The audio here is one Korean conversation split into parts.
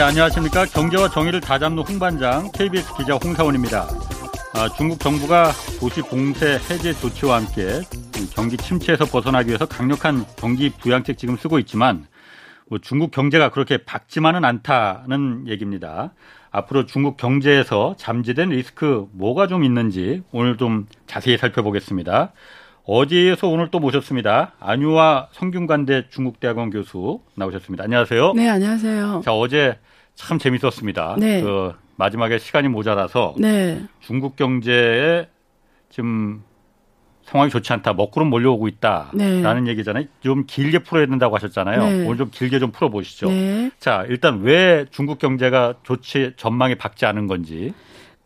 네, 안녕하십니까. 경제와 정의를 다 잡는 홍반장 KBS 기자 홍사원입니다. 아, 중국 정부가 도시 봉쇄 해제 조치와 함께 경기 침체에서 벗어나기 위해서 강력한 경기 부양책 지금 쓰고 있지만 뭐 중국 경제가 그렇게 밝지만은 않다는 얘기입니다. 앞으로 중국 경제에서 잠재된 리스크 뭐가 좀 있는지 오늘 좀 자세히 살펴보겠습니다. 어제에서 오늘 또 모셨습니다. 안유화 성균관대 중국대학원 교수 나오셨습니다. 안녕하세요. 네, 안녕하세요. 자, 어제 참 재밌었습니다. 네. 그 마지막에 시간이 모자라서 네. 중국 경제에 지금 상황이 좋지 않다. 먹구름 몰려오고 있다라는 네. 얘기잖아요. 좀 길게 풀어야 된다고 하셨잖아요. 네. 오늘 좀 길게 좀 풀어보시죠. 네. 자, 일단 왜 중국 경제가 좋지 전망이 밝지 않은 건지.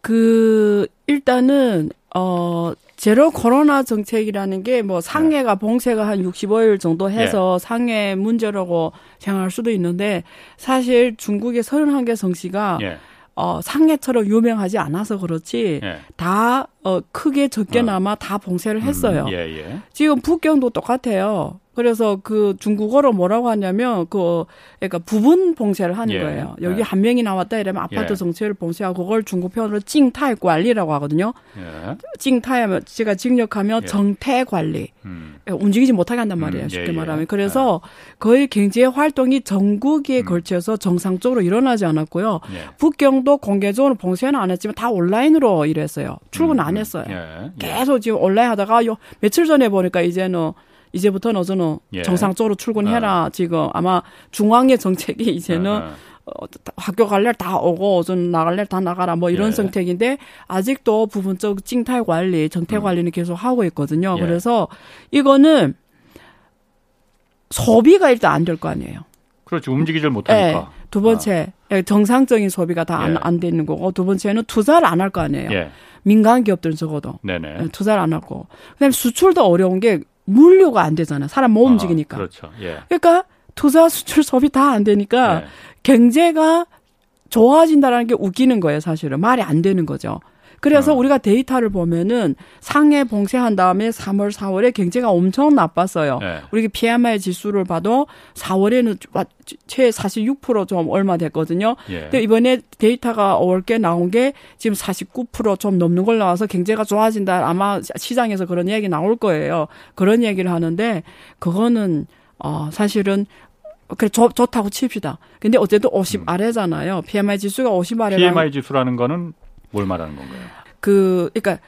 그 일단은 어 제로 코로나 정책이라는 게 뭐 상해가 봉쇄가 한 65일 정도 해서 상해 문제라고 생각할 수도 있는데 사실 중국의 31개 성시가 예. 어 상해처럼 유명하지 않아서 그렇지 예. 다 어 크게 적게나마 다 봉쇄를 했어요. 음, 예, 예. 지금 북경도 똑같아요. 그래서 그 중국어로 뭐라고 하냐면 그 그러니까 부분 봉쇄를 하는 예. 거예요. 여기 예. 한 명이 나왔다 이러면 아파트 예. 전체를 봉쇄하고 그걸 중국 표현으로 찡타이 관리라고 하거든요. 예. 찡타이하면 제가 직역하면 예. 정태 관리. 음. 움직이지 못하게 한단 말이에요. 음, 쉽게 예, 예. 말하면. 그래서 거의 경제 활동이 전국에 음. 걸쳐서 정상적으로 일어나지 않았고요. 예. 북경도 공개적으로 봉쇄는 안 했지만 다 온라인으로 일했어요. 출근 안 음, 했어요. 예. 예. 계속 지금 온라인 하다가 요 며칠 전에 보니까 이제는 이제부터는 어제는 예. 정상적으로 출근해라. 지금 아마 중앙의 정책이 이제는 아, 어, 다- 학교 갈래 다 오고 어전 나갈래 다 나가라 뭐 이런 예. 정책인데 아직도 부분적 찡탈 관리, 정태 관리는 계속 하고 있거든요. 음. 예. 그래서 이거는 소비가 일단 안 될 거 아니에요. 그렇지. 움직이질 예. 못하니까. 두 번째 예, 정상적인 소비가 다안 예. 안 되는 거고 두 번째는 투자를 안 할 거 아니에요. 예. 민간 기업들은 적어도 네네. 예, 투자를 안 하고 그다음에 수출도 어려운 게 물류가 안 되잖아요. 사람 못 아, 움직이니까. 그렇죠. 예. 그러니까 투자, 수출, 소비 다 안 되니까 예. 경제가 좋아진다라는 게 웃기는 거예요, 사실은. 말이 안 되는 거죠. 그래서 어. 우리가 데이터를 보면은 상해 봉쇄한 다음에 3월, 4월에 경제가 엄청 나빴어요. 예. 우리 PMI 지수를 봐도 4월에는 최 46%좀 얼마 됐거든요. 예. 근데 이번에 데이터가 5월께 나온 게 지금 49%좀 넘는 걸 나와서 경제가 좋아진다. 아마 시장에서 그런 얘기 나올 거예요. 그런 얘기를 하는데 그거는 어 사실은 그래 좋, 좋다고 칩시다. 근데 어쨌든 50 아래잖아요. PMI 지수가 50 아래라 PMI 지수라는 거는 뭘 말하는 건가요? 그 그러니까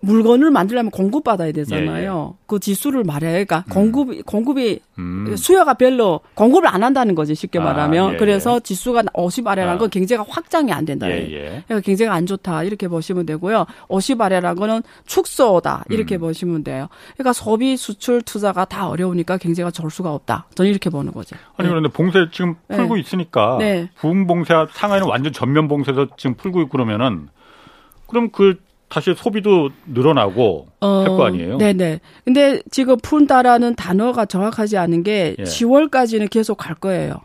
물건을 만들려면 공급 받아야 되잖아요. 그 지수를 말해요. 그러니까 공급 공급이 예, 음. 수요가 별로 공급을 안 한다는 거지 쉽게 아, 말하면. 예, 그래서 지수가 50 아래라는 아. 건 경제가 확장이 안 된다. 예, 예. 그러니까 경제가 안 좋다 이렇게 보시면 되고요. 50 아래라는 거는 축소다 이렇게 음. 보시면 돼요. 그러니까 소비, 수출, 투자가 다 어려우니까 경제가 좋을 수가 없다. 저는 이렇게 보는 거죠. 아니 네. 그런데 봉쇄 지금 네. 풀고 있으니까 네. 부흥 봉쇄 상하이는 완전 전면 봉쇄에서 지금 풀고 있고 그러면은 그럼 그 다시 소비도 늘어나고 할거 아니에요? 네네. 근데 지금 푼다라는 단어가 정확하지 않은 게 예. 10월까지는 계속 갈 거예요.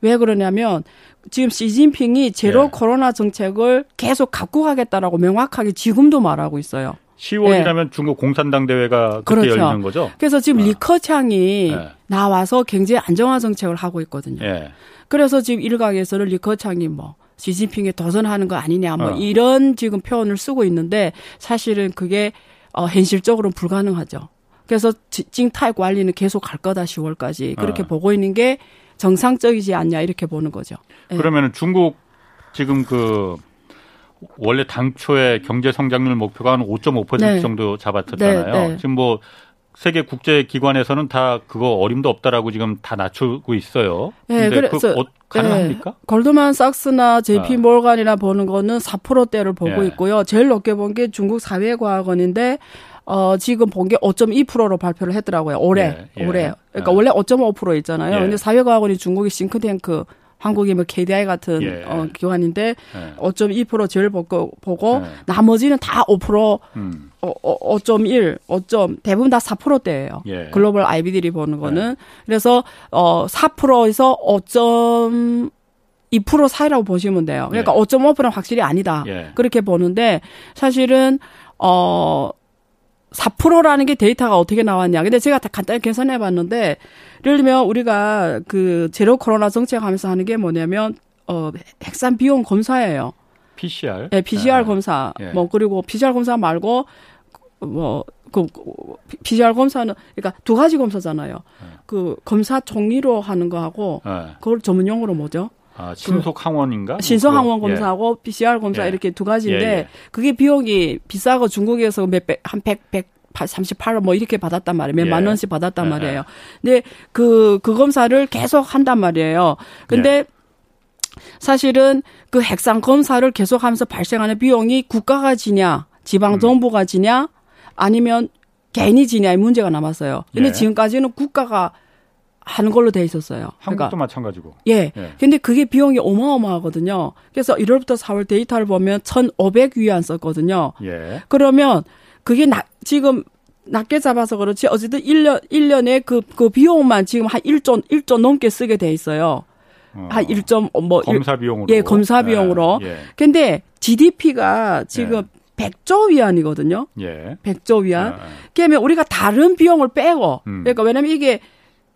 왜 그러냐면 지금 시진핑이 제로 예. 코로나 정책을 계속 갖고 가겠다라고 명확하게 지금도 말하고 있어요. 10월이라면 중국 공산당 대회가 그때 네. 그렇죠. 열리는 거죠? 그래서 지금 아. 리커창이 예. 나와서 경제 안정화 정책을 하고 있거든요. 예. 그래서 지금 일각에서는 리커창이 뭐 시진핑에 도전하는 거 아니냐 뭐 어. 이런 지금 표현을 쓰고 있는데 사실은 그게 어 현실적으로는 불가능하죠. 그래서 지- 찡타이 관리는 계속 갈 거다 10월까지 그렇게 어. 보고 있는 게 정상적이지 않냐 이렇게 보는 거죠. 예. 그러면은 중국 지금 그 원래 당초에 경제 성장률 목표가 한 5.5% 네. 정도 잡았었잖아요. 네, 네. 지금 뭐 세계 국제 기관에서는 다 그거 어림도 없다라고 지금 다 낮추고 있어요. 네, 근데 그래서- 그 어, 가능합니까? 골드만 삭스나 JP 아. 몰간이나 보는 거는 4%대를 보고 예. 있고요. 제일 높게 본 게 중국 사회과학원인데 어 지금 본 게 5.2%로 발표를 했더라고요. 올해. 예, 예. 올해. 그러니까 아. 원래 5.5% 있잖아요. 예. 근데 사회과학원이 중국의 싱크탱크 한국이 뭐 KDI 같은 예. 어, 기관인데 예. 5.2% 제일 보고, 보고 예. 나머지는 다 5%, 음. 어, 어, 5.1, 5점 대부분 다 4%대예요. 예. 글로벌 IB들이 보는 거는 그래서 어 4%에서 5.2% 사이라고 보시면 돼요. 그러니까 예. 5.5%는 확실히 아니다. 예. 그렇게 보는데 사실은 어 4%라는 게 데이터가 어떻게 나왔냐. 근데 제가 다 간단히 계산해 봤는데 예를 들면 우리가 그 제로 코로나 정책 하면서 하는 게 뭐냐면 어 핵산 비용 검사예요. PCR. 네, PCR 검사. 예. 뭐 그리고 PCR 검사 말고 뭐 그 PCR 검사는 그러니까 두 가지 검사잖아요. 네. 그 검사 종이로 하는 거하고 예. 그걸 전문 용어로 뭐죠? 아, 신속 항원인가? 신속 항원 뭐 그거? 검사하고 PCR 검사 예. 이렇게 두 가지인데 예, 예. 그게 비용이 비싸고 중국에서 몇 백한 100, 100 38원 뭐 이렇게 받았단 말이에요. 예. 몇만 원씩 받았단 예, 말이에요. 근데 그, 그 검사를 계속 한단 말이에요. 근데 예. 사실은 그 핵산 검사를 계속하면서 발생하는 비용이 국가가 지냐, 지방 음. 정부가 지냐, 아니면 개인이 지냐의 문제가 남았어요. 근데 예. 지금까지는 국가가 하는 걸로 돼 있었어요. 한국도 마찬가지고. 예. 예. 근데 그게 비용이 어마어마하거든요. 그래서 1월부터 4월 데이터를 보면 1,500 위안 썼거든요. 예. 그러면 그게 나, 지금 낮게 잡아서 그렇지 어쨌든 1년 1년에 그 그 비용만 지금 한 1조 1조 넘게 쓰게 돼 있어요. 어, 한 1점 뭐 검사 비용으로. 예, 검사 비용으로. 예. 근데 GDP가 지금 100조 위안이거든요. 예. 100조 위안. 아, 아. 그러면 우리가 다른 비용을 빼고 음. 그러니까 왜냐면 이게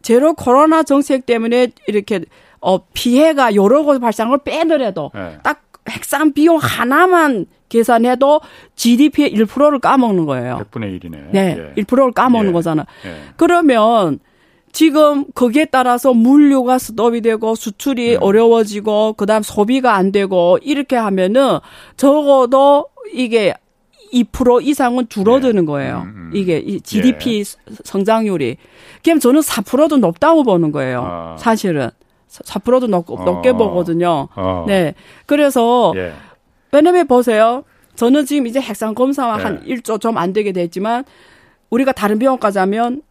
제로 코로나 정책 때문에 이렇게 어 피해가 여러 곳 발생한 걸 빼더라도 예. 딱 핵산 비용 하나만 계산해도 GDP의 1%를 까먹는 거예요. 100분의 1이네. 네. 예. 1%를 까먹는 예. 거잖아. 예. 그러면 지금 거기에 따라서 물류가 스톱이 되고 수출이 음. 어려워지고 그다음 소비가 안 되고 이렇게 하면은 적어도 이게 2% 이상은 줄어드는 거예요. 음, 음. 이게 이 GDP 성장률이. 그럼 저는 4%도 높다고 보는 거예요. 아. 사실은 4%도 높, 어. 높게 보거든요. 어. 네. 그래서 예. 왜냐면 보세요. 저는 지금 이제 핵산 검사와 네. 한 1조 좀 안 되게 됐지만 우리가 다른 병원까지 하면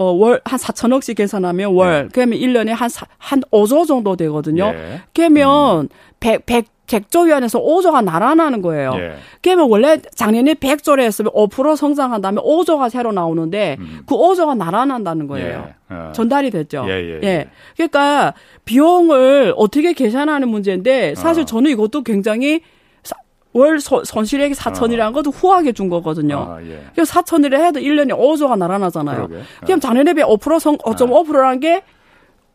어, 월, 한 4천억씩 계산하면 월, 그러면 1년에 한, 사, 한 5조 정도 되거든요. 예. 그러면 100, 100, 100조 위안에서 5조가 날아나는 거예요. 예. 그러면 원래 작년에 100조를 했으면 5% 성장한 다음에 5조가 새로 나오는데 음. 그 5조가 날아난다는 거예요. 예. 어. 전달이 됐죠. 예, 예, 예. 그러니까 비용을 어떻게 계산하는 문제인데 사실 어. 저는 이것도 굉장히 사- 월 소- 손실액이 4천이라는 것도 후하게 준 거거든요. 아, 예. 그래서 4천이라 해도 1년에 5조가 날아나잖아요. 그러게. 그럼 작년에 비해 5% 성, 5.5%라는 게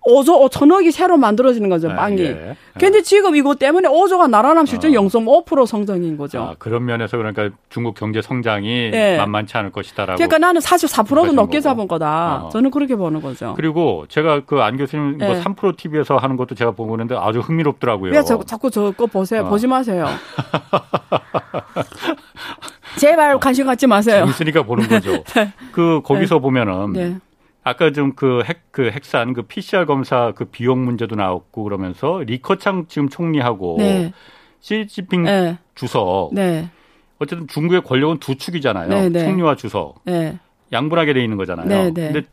5조 5천억이 새로 만들어지는 거죠, 아, 빵이. 예. 근데 지금 이것 때문에 5조가 날아나면 실제 어. 0.5% 성장인 거죠. 아, 그런 면에서 그러니까 중국 경제 성장이 예. 만만치 않을 것이다라고. 그러니까 나는 사실 4%도 하신 넘게 거고. 잡은 거다. 어. 저는 그렇게 보는 거죠. 그리고 제가 그 안 교수님 뭐 예. 3프로 TV에서 하는 것도 제가 보고 있는데 아주 흥미롭더라고요. 왜 자꾸, 자꾸 저거 보세요. 어. 보지 마세요. 제발 관심 갖지 마세요. 재밌으니까 보는 거죠. 그 거기서 보면은 네. 아까 좀 그 핵 그 핵산 그 PCR 검사 그 비용 문제도 나왔고 그러면서 리커창 지금 총리하고 네. 시진핑 네. 주석 네. 어쨌든 중국의 권력은 두 축이잖아요. 네, 네. 총리와 주석 네. 양분하게 돼 있는 거잖아요. 네, 네. 근데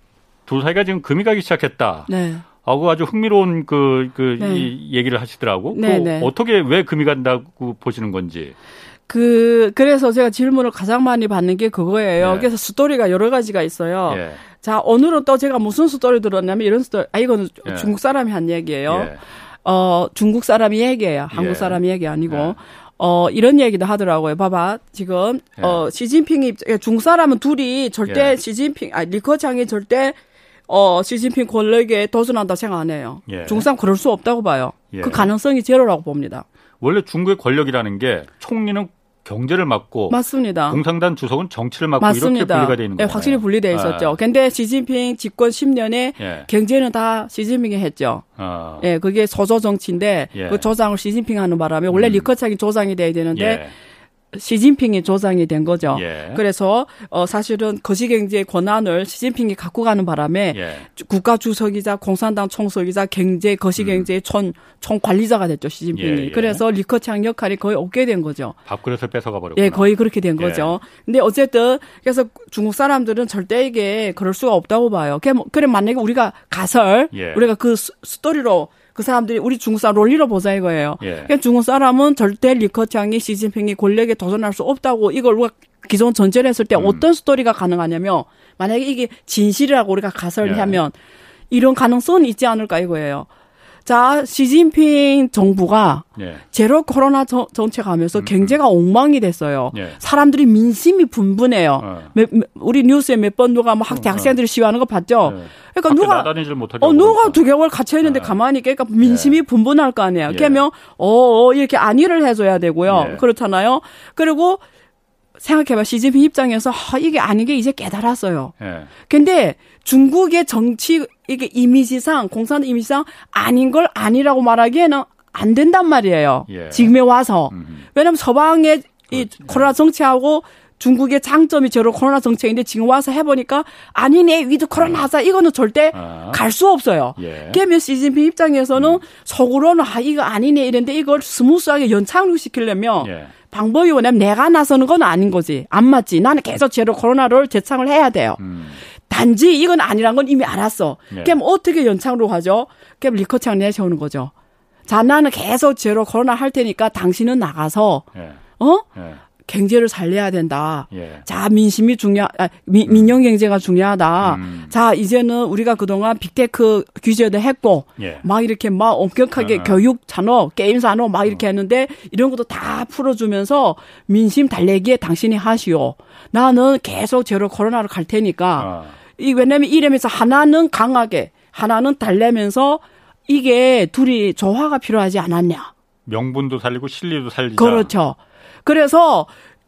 두 사이가 지금 금이 가기 시작했다. 네. 하고 아주 흥미로운 그, 그, 네. 이 얘기를 하시더라고. 네, 그 네. 어떻게 왜 금이 간다고 보시는 건지. 그, 그래서 제가 질문을 가장 많이 받는 게 그거예요. 네. 그래서 스토리가 여러 가지가 있어요. 예. 자, 오늘은 또 제가 무슨 스토리 들었냐면 이런 스토리, 아, 이거는 예. 중국 사람이 한 얘기예요. 예. 어, 중국 사람이 얘기예요. 한국 예. 사람이 얘기 아니고. 예. 어, 이런 얘기도 하더라고요. 봐봐. 지금, 예. 어, 시진핑이, 입- 중국 사람은 둘이 절대 예. 시진핑, 아, 리커창이 절대, 어, 시진핑 권력에 도전한다 생각 안 해요. 예. 중국 사람 그럴 수 없다고 봐요. 예. 그 가능성이 제로라고 봅니다. 원래 중국의 권력이라는 게 총리는 경제를 맡고 맞습니다. 공산당 주석은 정치를 맡고 이렇게 맞습니다. 분리가 되어 있는 예, 거예요. 확실히 분리돼 있었죠. 아, 근데 시진핑 집권 10년에 예. 경제는 다 시진핑이 했죠. 어. 예, 그게 소조 정치인데 예. 그 조장을 시진핑 하는 바람에 원래 음. 리커창이 조장이 돼야 되는데 예. 시진핑이 조장이 된 거죠. 예. 그래서 어 사실은 거시경제의 권한을 시진핑이 갖고 가는 바람에 예. 국가 주석이자 공산당 총석이자 경제 거시경제의 총, 총 관리자가 됐죠 시진핑이. 음. 예, 예. 그래서 리커창 역할이 거의 없게 된 거죠. 밥그릇을 뺏어가 버렸구나. 예, 거의 그렇게 된 예. 거죠. 근데 어쨌든 그래서 중국 사람들은 절대 이게 그럴 수가 없다고 봐요. 그래, 뭐- 그래 만약에 우리가 가설 예. 우리가 그 스- 스토리로 그 사람들이 우리 중국 사람 논리로 보자 이거예요. 예. 그러니까 중국 사람은 절대 리커창이 시진핑이 권력에 도전할 수 없다고 이걸 우리가 기존 전제를 했을 때 음. 어떤 스토리가 가능하냐면 만약에 이게 진실이라고 우리가 가설을 예. 하면 이런 가능성은 있지 않을까 이거예요. 자, 시진핑 정부가 예. 제로 코로나 정, 정책 하면서 음, 경제가 엉망이 됐어요. 예. 사람들이 민심이 분분해요. 어. 몇- 몇- 우리 뉴스에 몇 번 누가 막 학대 어, 어. 학생들이 시위하는 거 봤죠? 예. 그러니까 누가 어, 누가 하고 두 개월 갇혀 있는데 예. 가만히 있게 그러니까 민심이 분분할 거 아니에요. 예. 그러면 어, 어 이렇게 안위를 해줘야 되고요. 예. 그렇잖아요. 그리고 생각해봐 시진핑 입장에서 아, 이게 아닌 게 이제 깨달았어요. 예. 근데 중국의 정치 이게 이미지상 공산 이미지상 아닌 걸 아니라고 말하기에는 안 된단 말이에요. 예. 지금에 와서 음. 왜냐하면 서방의 이 그렇지. 코로나 정치하고 중국의 장점이 제로 코로나 정책인데 지금 와서 해보니까 아니네 with 코로나 하자 이거는 절대 아. 갈수 없어요. 예. 그러면 시진핑 입장에서는 속으로는 아 이거 아니네 이랬는데 이걸 smooth하게 연착륙 시키려면 예. 방법이 뭐냐면 내가 나서는 건 아닌 거지. 안 맞지. 나는 계속 제로 코로나를 제창을 해야 돼요. 음. 단지 이건 아니란 건 이미 알았어. 예. 그럼 어떻게 연착륙으로 가죠? 그럼 리커창 내세우는 거죠. 자, 나는 계속 제로 코로나 할 테니까 당신은 나가서, 예. 어? 예. 경제를 살려야 된다. 예. 자, 민심이 중요, 아, 미- 민영 경제가 중요하다. 음. 자, 이제는 우리가 그동안 big tech 규제도 했고, 예. 막 이렇게 막 엄격하게 아. 교육 산업, 게임 산업 막 이렇게 했는데 이런 것도 다 풀어주면서 민심 달래기에 당신이 하시오. 나는 계속 제로 코로나로 갈 테니까 아. 이 왜냐면 이러면서 하나는 강하게 하나는 달래면서 이게 둘이 조화가 필요하지 않았냐. 명분도 살리고 실리도 살리자. 그렇죠. 그래서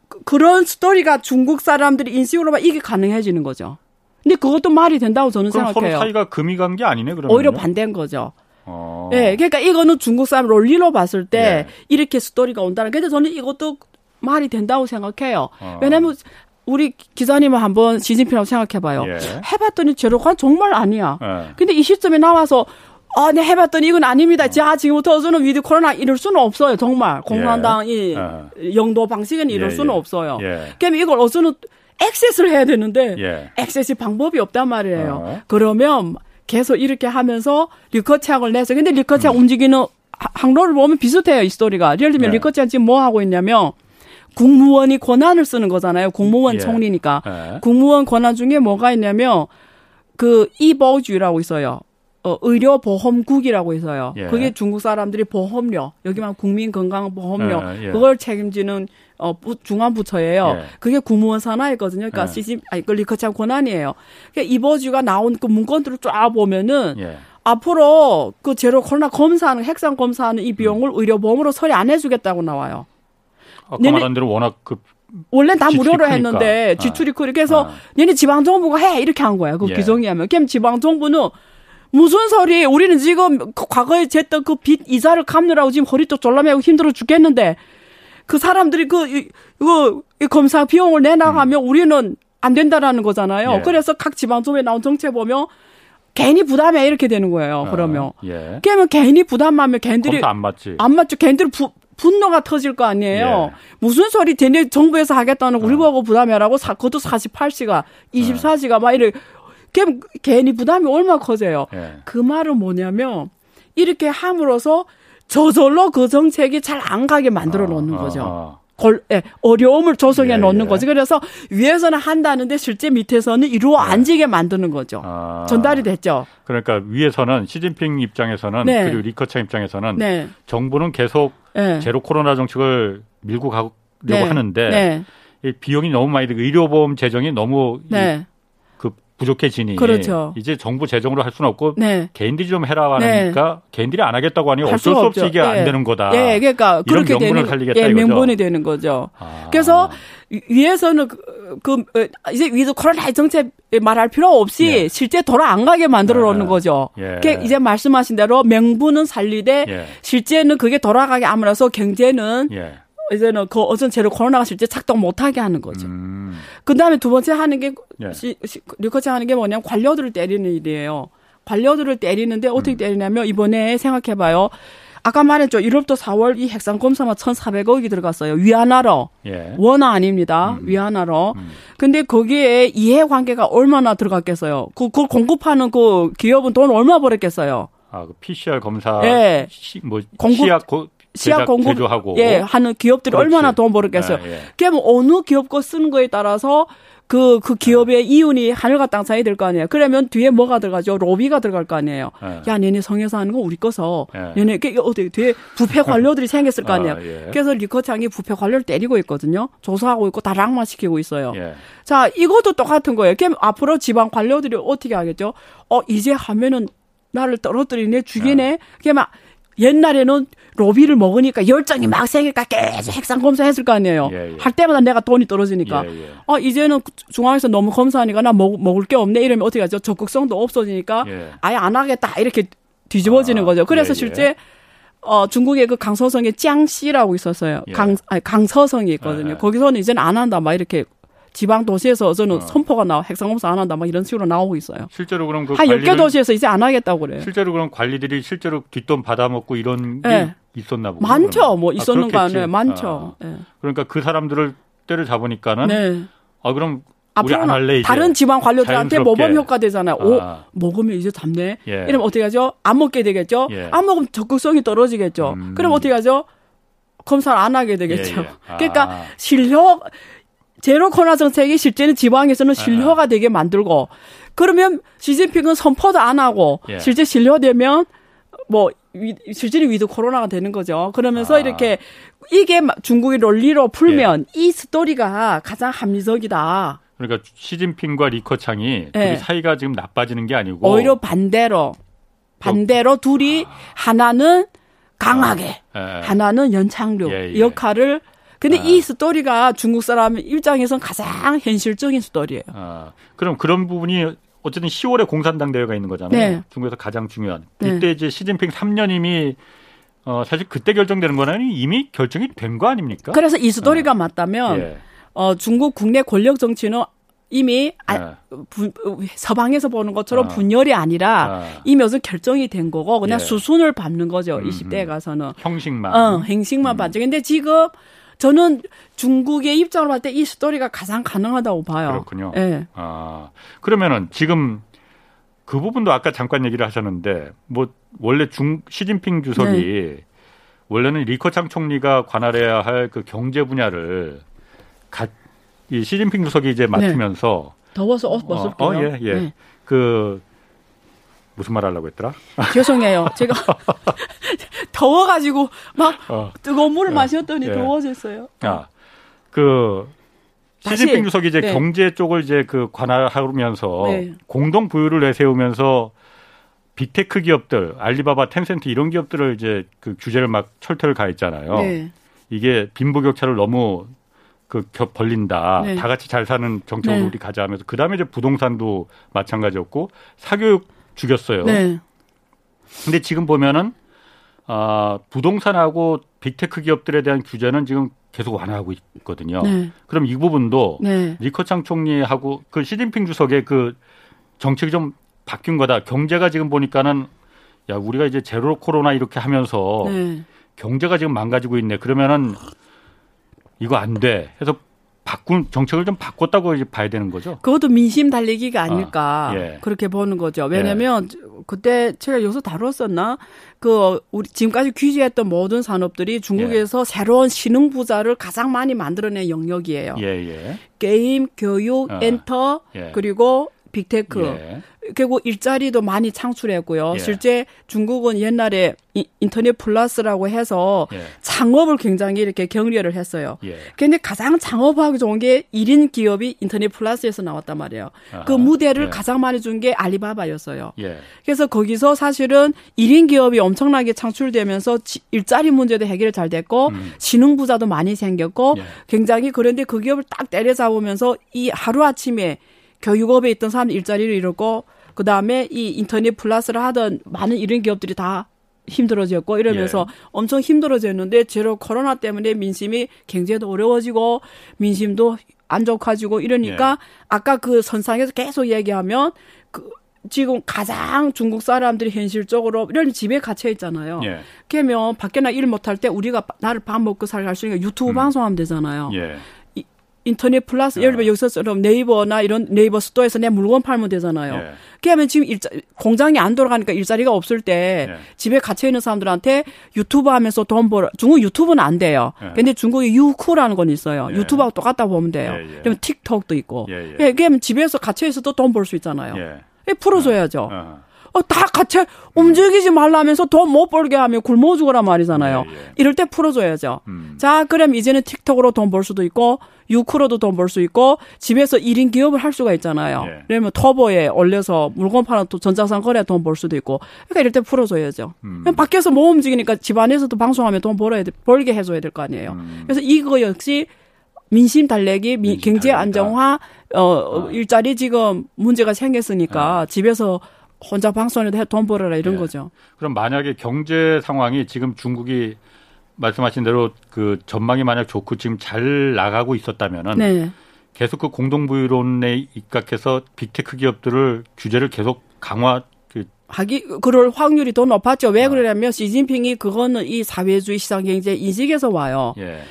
그- 그런 스토리가 중국 사람들이 인식으로만 이게 가능해지는 거죠. 근데 그것도 말이 된다고 저는 그럼 서로 생각해요. 사이가 금이 간 게 아니네 그러면. 오히려 반대인 거죠. 어. 예, 그러니까 이거는 중국 사람 논리로 봤을 때 예. 이렇게 스토리가 온다는. 근데 저는 이것도 말이 된다고 생각해요. 어. 왜냐하면 우리 기자님은 한번 시진핑하고 생각해봐요. 예. 해봤더니 제로가 정말 아니야. 예. 근데 이 시점에 나와서 아, 네 해봤더니 이건 아닙니다. 자, 지금부터 저는 with 코로나 이럴 수는 없어요. 정말 공산당 이 어. 영도 방식은 이럴 예, 수는 예. 없어요. 예. 그럼 이걸 어서는 액세스를 해야 되는데 예. 액세스 방법이 없단 말이에요. 어. 그러면 계속 이렇게 하면서 리커창을 내서 근데 리커창 음. 움직이는 하- 항로를 보면 비슷해요 이 스토리가. 예를 들면 네. 리커창 지금 뭐 하고 있냐면 국무원이 권한을 쓰는 거잖아요. 국무원 예. 총리니까. 예. 국무원 권한 중에 뭐가 있냐면 그 이보주라고 있어요. 어, 의료보험국이라고 있어요. 예. 그게 중국 사람들이 보험료, 여기만 국민건강보험료, 예, 예. 그걸 책임지는 어, 부- 중앙부처예요. 예. 그게 국무원 산하이거든요. 그러니까 예. 시집, 아니, 그 리커창 권한이에요. 그러니까 이보주가 나온 그 문건들을 쫙 보면은 예. 앞으로 그 제로 코로나 검사하는, 핵상 검사하는 이 비용을 음. 의료보험으로 처리 안 해주겠다고 나와요. 아까 네네. 말한 대로 워낙 그 원래는 다 무료로 크니까. 했는데 아. 지출이 크니까 그래서 아. 얘네 지방 정부가 해 이렇게 한 거야. 그 예. 규정이 하면. 그럼 지방 정부는 무슨 소리? 우리는 지금 그 과거에 쟀던 그 빚 이자를 갚느라고 지금 허리 또 졸라매고 힘들어 죽겠는데 그 사람들이 그 이- 이거 이 검사 비용을 내나가면 우리는 안 된다라는 거잖아요. 음. 예. 그래서 각 지방 정부에 나온 정책 보면 괜히 부담해 이렇게 되는 거예요. 그러면 어, 예. 그러면 괜히 부담하면 걔들이 검사 안 맞지. 안 맞죠. 걔들 부, 분노가 터질 거 아니에요. 예. 무슨 소리 쟤네 정부에서 하겠다는 거 우리 보고 부담해라고 사, 그것도 48시가, 24시가 막 이래. 걔 괜히 부담이 얼마나 커져요. 예. 그 말은 뭐냐면 이렇게 함으로써 저절로 그 정책이 잘 안 가게 만들어 놓는 어, 거죠. 어, 골, 예, 어려움을 조성해 예, 놓는 예. 거지. 그래서 위에서는 한다는데 실제 밑에서는 이루어 앉게 만드는 거죠. 아. 전달이 됐죠. 그러니까 위에서는 시진핑 입장에서는 네. 그리고 리커창 입장에서는 네. 정부는 계속 예. 제로 코로나 정책을 밀고 가려고 네. 하는데 네. 이 비용이 너무 많이 들고 의료보험 재정이 너무 이- 네. 그 부족해지니 그렇죠. 이제 정부 재정으로 할 수는 없고 네. 개인들이 좀 해라 네. 하니까 개인들이 안 하겠다고 하니 할 어쩔 수 없이. 이게 예. 안 되는 거다. 예, 그러니까 이런 그렇게 명분을 되는 살리겠다 예, 이거죠. 명분이 되는 거죠. 아. 그래서 위- 위에서는 그, 그 어, 이제 위도 코로나 정책 말할 필요 없이 예. 실제 돌아 안 가게 만들어 놓는 예. 거죠. 예. 그게 이제 말씀하신 대로 명분은 살리되 예. 실제는 그게 돌아가게 함으로써 경제는 예. 이제는 그 어전 제로 코로나가 실제 작동 못하게 하는 거죠. 음. 그 다음에 두 번째 하는 게, 예. 시, 시, 리커치 하는 게 뭐냐면 관료들을 때리는 일이에요. 관료들을 때리는데 어떻게 음. 때리냐면 이번에 생각해봐요. 아까 말했죠. 1월부터 4월 이 핵상 검사만 1,400억이 들어갔어요. 위안화로. 예. 원화 아닙니다. 위안화로. 음. 근데 거기에 이해관계가 얼마나 들어갔겠어요. 그, 그걸 공급하는 그 기업은 돈 얼마 벌었겠어요. 아, 그 PCR 검사 예. 시, 뭐 공급- 시약 고, 시약 제작, 공급 제조하고 예, 하는 기업들이 그렇지. 얼마나 돈 벌었겠어요. 예, 예. 그러면 어느 기업 거 쓰는 거에 따라서 그, 그 기업의 이윤이 하늘과 땅 사이 될 거 아니에요. 그러면 뒤에 뭐가 들어가죠? 로비가 들어갈 거 아니에요. 예. 야, 얘네 성에서 하는 거 우리 거서. 예. 얘네, 그, 어디, 뒤에 부패 관료들이 생겼을 거 아니에요. 아, 예. 그래서 리커창이 부패 관료를 때리고 있거든요. 조사하고 있고 다락만 시키고 있어요. 예. 자, 이것도 똑같은 거예요. 그럼 앞으로 지방 관료들이 어떻게 하겠죠? 어, 이제 하면은 나를 떨어뜨리네, 죽이네. 그게 막 옛날에는 로비를 먹으니까 열정이 막 생기니까 계속 핵상 검사했을 거 아니에요. 예, 예. 할 때마다 내가 돈이 떨어지니까. 예, 예. 어, 이제는 중앙에서 너무 검사하니까 나 먹, 먹을 게 없네. 이러면 어떻게 하죠? 적극성도 없어지니까 예. 아예 안 하겠다. 이렇게 뒤집어지는 아, 거죠. 그래서 예, 예. 실제 어, 중국의 그 강서성에 짱씨라고 있었어요. 예. 강, 아니, 강서성이 있거든요. 거기서는 이제는 안 한다. 막 이렇게 지방 도시에서 저는 어. 선포가 나와 핵상검사 안 한다. 막 이런 식으로 나오고 있어요. 실제로 그럼 그한 10개 관리를 도시에서 이제 안 하겠다고 그래요. 실제로 그럼 관리들이 실제로 뒷돈 받아먹고 이런 게 예. 있었나 보고 많죠. 뭐 아, 있었는 거 그렇겠지. 아니에요. 많죠. 아, 예. 그러니까 그 사람들을 때를 잡으니까는 네. 아 그럼 앞으로는 다른 지방 관료들한테 자연스럽게. 모범 효과 되잖아요. 오, 아. 먹으면 이제 잡네. 예. 이러면 어떻게 하죠? 안 먹게 되겠죠? 예. 안 먹으면 적극성이 떨어지겠죠? 음. 그럼 어떻게 하죠? 검사를 안 하게 되겠죠. 예, 예. 아. 그러니까 실효, 제로 코로나 정책이 실제는 지방에서는 실효가 아. 되게 만들고 그러면 시진핑은 선포도 안 하고 예. 실제 실효되면 뭐 위, 실제는 with 코로나가 되는 거죠. 그러면서 아. 이렇게 이게 마- 중국의 논리로 풀면 이 스토리가 가장 합리적이다. 그러니까 시진핑과 리커창이 예. 둘이 사이가 지금 나빠지는 게 아니고 오히려 반대로 반대로 둘이 하나는 강하게 예, 예. 하나는 연착륙 예, 예. 역할을 근데 아. 이 스토리가 중국 사람 입장에선 가장 현실적인 스토리예요. 아, 그럼 그런 부분이 어쨌든 10월에 공산당 대회가 있는 거잖아요. 네. 중국에서 가장 중요한. 네. 이때 이제 시진핑 3년임이 어, 사실 그때 결정되는 거는 이미 결정이 된 거 아닙니까? 그래서 이 스토리가 맞다면 예. 어, 중국 국내 권력 정치는 이미 아, 예. 분- 서방에서 보는 것처럼 아. 분열이 아니라 아. 이미 어서 결정이 된 거고 그냥 예. 수순을 밟는 거죠. 음, 20대에 가서는. 형식만. 어, 행식만 봤죠. 근데 지금 저는 중국의 입장으로 봤을 때 이 스토리가 가장 가능하다고 봐요. 그렇군요. 예. 아, 그러면은 지금 그 부분도 아까 잠깐 얘기를 하셨는데 뭐 원래 중 시진핑 주석이 네. 원래는 리커창 총리가 관할해야 할 그 경제 분야를 가, 이 시진핑 주석이 이제 맡으면서 더워서 옷 벗을게요. 어, 예, 예. 네. 그 무슨 말 하려고 했더라? 죄송해요. 제가 더워가지고 막 어. 뜨거운 물을 예. 마셨더니 예. 더워졌어요. 아, 그 시진핑 주석이 이제 네. 경제 쪽을 이제 그 관할하면서 네. 공동 부유를 내세우면서 빅테크 기업들, 알리바바, 텐센트 이런 기업들을 이제 그 규제를 막 철퇴를 가했잖아요. 네. 이게 빈부격차를 너무 그 겨- 벌린다. 네. 다 같이 잘 사는 정책으로 네. 우리 가자 하면서 그 다음에 이제 부동산도 마찬가지였고 사교육 죽였어요. 네. 근데 지금 보면은 아 부동산하고 빅테크 기업들에 대한 규제는 지금 계속 완화하고 있거든요. 네. 그럼 이 부분도 네. 리커창 총리하고 그 시진핑 주석의 그 정책이 좀 바뀐 거다. 경제가 지금 보니까는 야 우리가 이제 제로 코로나 이렇게 하면서 네. 경제가 지금 망가지고 있네. 그러면은 이거 안 돼. 해서 바꾼 정책을 좀 바꿨다고 이제 봐야 되는 거죠. 그것도 민심 달래기가 아닐까 아, 예. 그렇게 보는 거죠. 왜냐하면 그때 제가 여기서 다뤘었나 그 우리 지금까지 규제했던 모든 산업들이 중국에서 새로운 신흥 부자를 가장 많이 만들어낸 영역이에요. 예, 예. 게임, 교육, 아, 엔터 예. 그리고 big tech. 예. 그리고 일자리도 많이 창출했고요. 예. 실제 중국은 옛날에 이- 인터넷 플러스라고 해서 예. 창업을 굉장히 이렇게 격려를 했어요. 예. 근데 가장 창업하기 좋은 게 1인 기업이 인터넷 플러스에서 나왔단 말이에요. 그 아하. 무대를 예. 가장 많이 준 게 알리바바였어요. 예. 그래서 거기서 사실은 1인 기업이 엄청나게 창출되면서 지- 일자리 문제도 해결 잘 됐고 음. 신흥 부자도 많이 생겼고 예. 굉장히 그런데 그 기업을 딱 때려잡으면서 이 하루아침에 교육업에 있던 사람들 일자리를 잃었고 그 다음에 이 인터넷 플러스를 하던 많은 이런 기업들이 다 힘들어졌고 이러면서 예. 엄청 힘들어졌는데 제로 코로나 때문에 민심이 경제도 어려워지고 민심도 안 좋아지고 이러니까 예. 아까 그 선상에서 계속 얘기하면 그 지금 가장 중국 사람들이 현실적으로 이런 집에 갇혀 있잖아요. 예. 그러면 밖에 나 일 못할 때 우리가 나를 밥 먹고 살갈 수 있는 유튜브 방송하면 되잖아요. 예. 인터넷 플러스 예를 들면 여기서처럼 네이버나 이런 네이버 스토어에서 내 물건 팔면 되잖아요. 예. 그러면 지금 일자, 공장이 안 돌아가니까 일자리가 없을 때 예. 집에 갇혀 있는 사람들한테 유튜브 하면서 돈 벌어 중국 유튜브는 안 돼요. 예. 근데 중국에 유쿠라는 건 있어요. 예. 유튜브하고 똑같다 보면 돼요. 예, 예. 그러면 틱톡도 있고. 예, 예. 예, 그러면 집에서 갇혀 있어도 돈 벌 수 있잖아요. 예. 예, 풀어줘야죠. 어. 어, 다 같이 움직이지 말라면서 돈 못 벌게 하면 굶어 죽어란 말이잖아요. 예, 예. 이럴 때 풀어줘야죠. 음. 자, 그럼 이제는 틱톡으로 돈 벌 수도 있고, 유쿠로도 돈 벌 수 있고, 집에서 1인 기업을 할 수가 있잖아요. 예. 그러면 터보에 올려서 물건 파는 또 전자상 거래 돈 벌 수도 있고, 그러니까 이럴 때 풀어줘야죠. 음. 밖에서 못 움직이니까 집 안에서도 방송하면 돈 벌어야 돼, 벌게 해줘야 될 거 아니에요. 음. 그래서 이거 역시 민심 달래기, 미- 민심 경제 달래기다. 안정화, 어, 일자리 지금 문제가 생겼으니까 집에서 혼자 방송해도 해돈 벌어라 이런 예. 거죠. 그럼 만약에 경제 상황이 지금 중국이 말씀하신 대로 그 전망이 만약 좋고 지금 잘 나가고 있었다면은 네. 계속 그 공동부유론에 입각해서 빅테크 기업들을 규제를 계속 강화 그 하기 그럴 확률이 더 높았죠. 왜 그러냐면 시진핑이 그거는 이 사회주의 시장 경제 인식에서 와요. 예.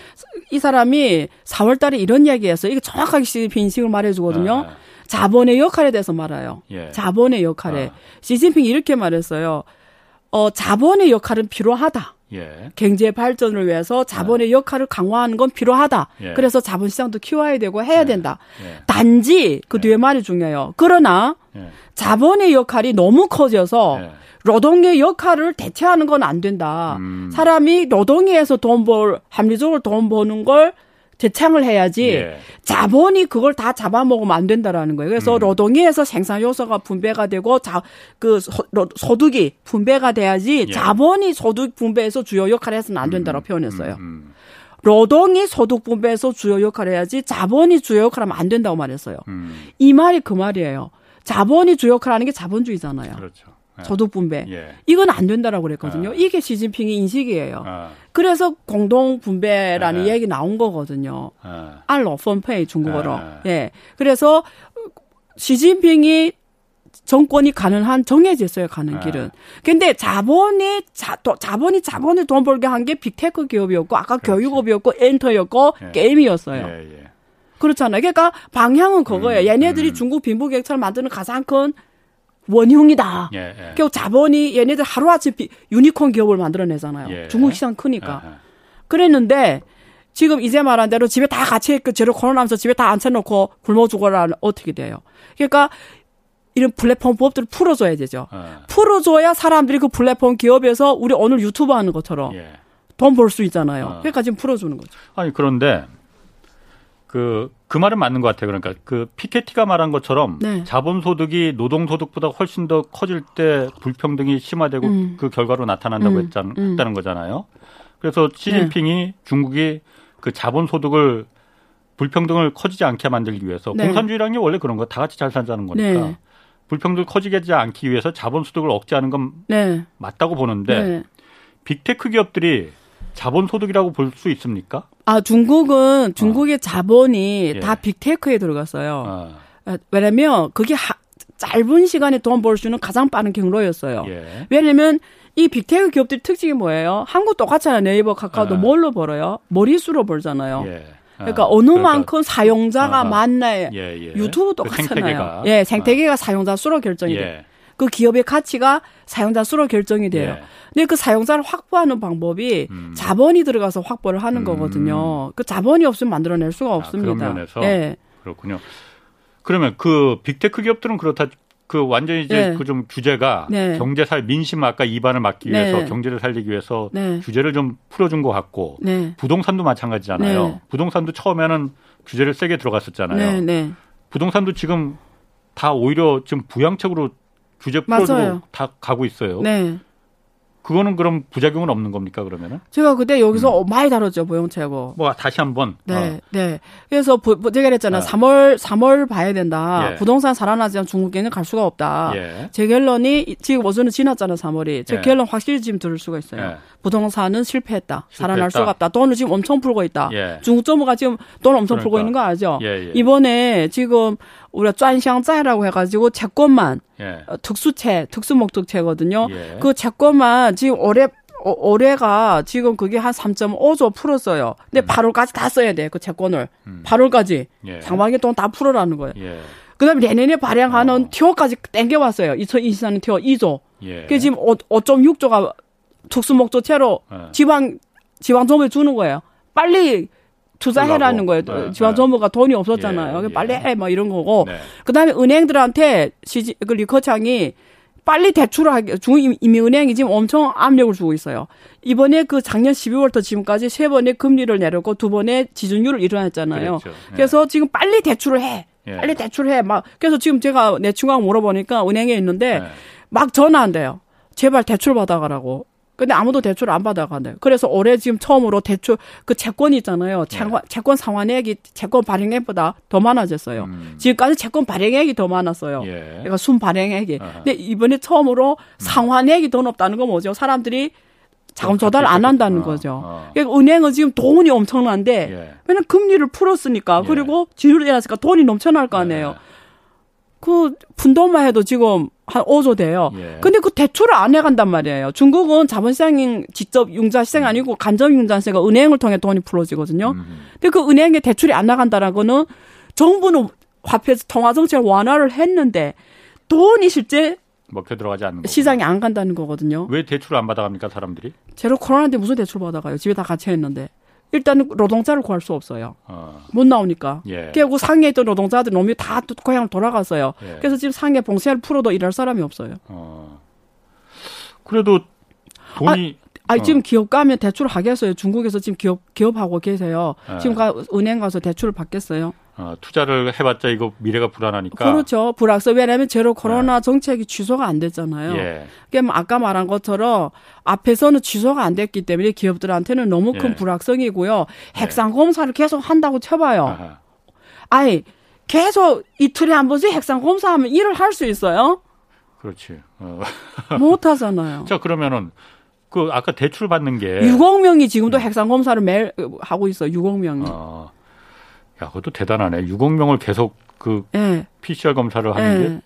이 사람이 4월 달에 이런 이야기했어요. 이게 정확하게 시진핑 인식을 말해 주거든요. 아, 자본의 역할에 대해서 말아요. 예. 자본의 역할에. 아. 시진핑이 이렇게 말했어요. 어, 자본의 역할은 필요하다. 예. 경제 발전을 위해서 자본의 역할을 강화하는 건 필요하다. 예. 그래서 자본 시장도 키워야 되고 해야 된다. 예. 단지 그 뒤에 말이 중요해요. 그러나 예. 자본의 역할이 너무 커져서 예. 노동의 역할을 대체하는 건 안 된다. 음. 사람이 노동에서 돈 벌, 합리적으로 돈 버는 걸 대창을 해야지 예. 자본이 그걸 다 잡아먹으면 안 된다라는 거예요. 그래서 음. 노동에서 생산 요소가 분배가 되고 자, 그 소, 소득이 분배가 돼야지 예. 자본이 소득 분배에서 주요 역할을 해서는 안 된다고 표현했어요. 음, 노동이 소득 분배에서 주요 역할을 해야지 자본이 주요 역할을 하면 안 된다고 말했어요. 음, 이 말이 그 말이에요. 자본이 주요 역할을 하는 게 자본주의잖아요. 그렇죠. 예. 소득 분배. 예. 이건 안 된다라고 그랬거든요. 아. 이게 시진핑의 인식이에요. 아, 그래서 공동 분배라는 아. 얘기 나온 거거든요. 아, 알로 펀페이 중국어로. 아. 예. 그래서 시진핑이 정권이 가는 한 정해져 있어요, 가는 아. 길은. 근데 자본이 자, 또 자본이 자본이 돈 벌게 한 게 big tech 기업이었고 아까 그렇지. 교육업이었고 엔터였고 예. 게임이었어요. 예, 예. 그렇잖아요. 그러니까 방향은 그거예요. 음, 얘네들이 음. 중국 빈부격차를 만드는 가장 큰 원흉이다. 예, 예. 결국 자본이 얘네들 하루아침 비- 유니콘 기업을 만들어내잖아요. 예. 중국 시장 크니까. 아, 아. 그랬는데 지금 이제 말한 대로 집에 다 같이 그 제로 코로나면서 집에 다 앉혀놓고 굶어 죽어라 어떻게 돼요? 그러니까 이런 플랫폼 법들을 풀어줘야 되죠. 아, 풀어줘야 사람들이 그 플랫폼 기업에서 우리 오늘 유튜브 하는 것처럼 예. 돈벌 수 있잖아요. 아. 그러니까 지금 풀어주는 거죠. 아니 그런데 그, 그 말은 맞는 것 같아요. 그러니까 그 피케티가 말한 것처럼 네. 자본소득이 노동소득보다 훨씬 더 커질 때 불평등이 심화되고 음. 그 결과로 나타난다고 음, 했잖, 음. 했다는 거잖아요. 그래서 시진핑이 중국이 그 자본소득을 불평등을 커지지 않게 만들기 위해서 네. 공산주의라는 게 원래 그런 거 다 같이 잘 살자는 거니까 네. 불평등 커지게 하지 않기 위해서 자본소득을 억제하는 건 네. 맞다고 보는데 네. 빅테크 기업들이 자본소득이라고 볼 수 있습니까? 아 중국은 중국의 자본이 예. 다 빅테크에 들어갔어요. 아, 아, 왜냐면 그게 하- 짧은 시간에 돈 벌 수 있는 가장 빠른 경로였어요. 예. 왜냐면 이 big tech 기업들 특징이 뭐예요? 한국 똑같잖아요. 네이버, 카카오도 아. 뭘로 벌어요? 머리수로 벌잖아요. 예. 아, 그러니까 어느 만큼 사용자가. 많나요? 예, 예. 유튜브 그 똑같잖아요. 생태계가. 예, 생태계가 사용자 수로 결정이. 예. 그 기업의 가치가 사용자 수로 결정이 돼요. 예. 근데 그 사용자를 확보하는 방법이 음. 자본이 들어가서 확보를 하는 음. 거거든요. 그 자본이 없으면 만들어낼 수가 아, 없습니다. 그런 면에서 예. 그렇군요. 그러면 그 big tech 기업들은 그렇다. 그 완전히 이제 네. 그좀 규제가 네. 경제 살 민심 아까 이반을 막기 위해서 네. 경제를 살리기 위해서 네. 규제를 좀 풀어준 것 같고 네. 부동산도 마찬가지잖아요. 네. 부동산도 처음에는 규제를 세게 들어갔었잖아요. 네, 네. 부동산도 지금 다 오히려 지금 부양책으로 규제 풀어주고. 다 가고 있어요. 네. 그거는 그럼 부작용은 없는 겁니까 그러면은? 제가 그때 여기서 많이 다뤘죠, 보영채고. 뭐 다시 한번 네, 어. 네. 그래서 부, 부- 제가 그랬잖아요. 아. 3월, 3월 봐야 된다. 예. 부동산 살아나지 않으면 중국에는 갈 수가 없다. 예. 제 결론이 이- 지금 어제는 지났잖아요, 3월이. 제 예. 결론 확실히 지금 들을 수가 있어요. 예. 부동산은 실패했다. 살아날 실패했다. 수가 없다. 돈을 지금 엄청 풀고 있다. 예. 중국 정부가 지금 돈 엄청 풀고 그러니까. 있는 거 알죠? 예, 예. 이번에 지금 우리가 짠샹짜이라고 해가지고 채권만 예. 어, 특수채, 특수목적채거든요. 예. 그 채권만 지금 올해 어, 올해가 지금 그게 한 3.5조 풀었어요. 근데 음. 8월까지 다 써야 돼, 그 채권을. 음. 8월까지. 예. 상반기 돈 다 풀어라는 거예요. 예. 그 다음에 내년에 발행하는 어. 티오까지 땡겨왔어요. 2024년 티오 2조. 예. 그게 지금 5, 5.6조가 특수목조채로 예. 지방, 지방 정부에 주는 거예요. 빨리 투자해라는 거예요. 네, 지방 정부가 돈이 없었잖아요. 예, 빨리 예. 해, 뭐 이런 거고. 네. 그 다음에 은행들한테 시지, 그 리커창이 빨리 대출을 하기, 중이민은행이 지금 엄청 압력을 주고 있어요. 이번에 그 작년 12월부터 지금까지 세 번의 금리를 내렸고 두 번의 지준율을 일어났잖아요. 그랬죠. 예. 그래서 지금 빨리 대출을 해. 예. 빨리 대출해. 막, 그래서 지금 제가 내 친구하고 물어보니까 은행에 있는데 네. 막 전화한대요. 제발 대출 받아가라고. 근데 아무도 대출 안 받아가네요. 그래서 올해 지금 처음으로 대출 그 채권 있잖아요. 채권, 채권 상환액이 채권 발행액보다 더 많아졌어요. 음. 지금까지 채권 발행액이 더 많았어요. 예. 그러니까 순 발행액이. 아하. 음. 근데 이번에 처음으로 상환액이 더 높다는 건 뭐죠? 사람들이 자금 조달 안 한다는 어, 거죠. 어. 그러니까 은행은 지금 돈이 엄청난데 예. 왜냐면 금리를 풀었으니까 예. 그리고 지율이 내놨으니까 돈이 넘쳐날 거 아니에요. 그 푼돈만 해도 지금 한 5조 돼요. 예. 근데 그 대출을 안 해간단 말이에요. 중국은 자본시장인 직접 융자 시장이 아니고 간접 융자 시장가 은행을 통해 돈이 풀어지거든요. 음. 근데 그 은행에 대출이 안 나간다는 거는 정부는 화폐 통화 정책을 완화를 했는데 돈이 실제 먹혀 들어가지 않는 거. 시장에 안 간다는 거거든요. 왜 대출을 안 받아갑니까 사람들이? 제로 코로나인데 무슨 대출 받아가요? 집에 다 갇혀 있는데. 일단은 노동자를 구할 수 없어요. 어. 못 나오니까. 예. 결국 상해에 있던 노동자들 놈이 다또 고향을 돌아갔어요. 예. 그래서 지금 상해 봉쇄를 풀어도 일할 사람이 없어요. 어. 그래도 돈이 아, 어. 지금 기업 가면 대출 하겠어요. 중국에서 지금 기업 기업하고 계세요. 예. 지금 가 은행 가서 대출을 받겠어요. 어, 투자를 해봤자 이거 미래가 불안하니까. 그렇죠. 불확실. 왜냐하면 제로 코로나 정책이 취소가 안 됐잖아요. 예. 그러니까 아까 말한 것처럼 앞에서는 취소가 안 됐기 때문에 기업들한테는 너무 큰 예. 불확성이고요. 핵상 검사를 계속 한다고 쳐봐요. 아하. 아니 계속 이틀에 한 번씩 핵상 검사하면 일을 할 수 있어요? 그렇지. 어. 못 하잖아요. 자 그러면은 그 아까 대출 받는 게 6억 명이 지금도 핵상 검사를 매일 하고 있어요. 6억 명이. 어. 야, 그것도 대단하네. 6억 명을 계속 그 예. PCR 검사를 하는 게 예.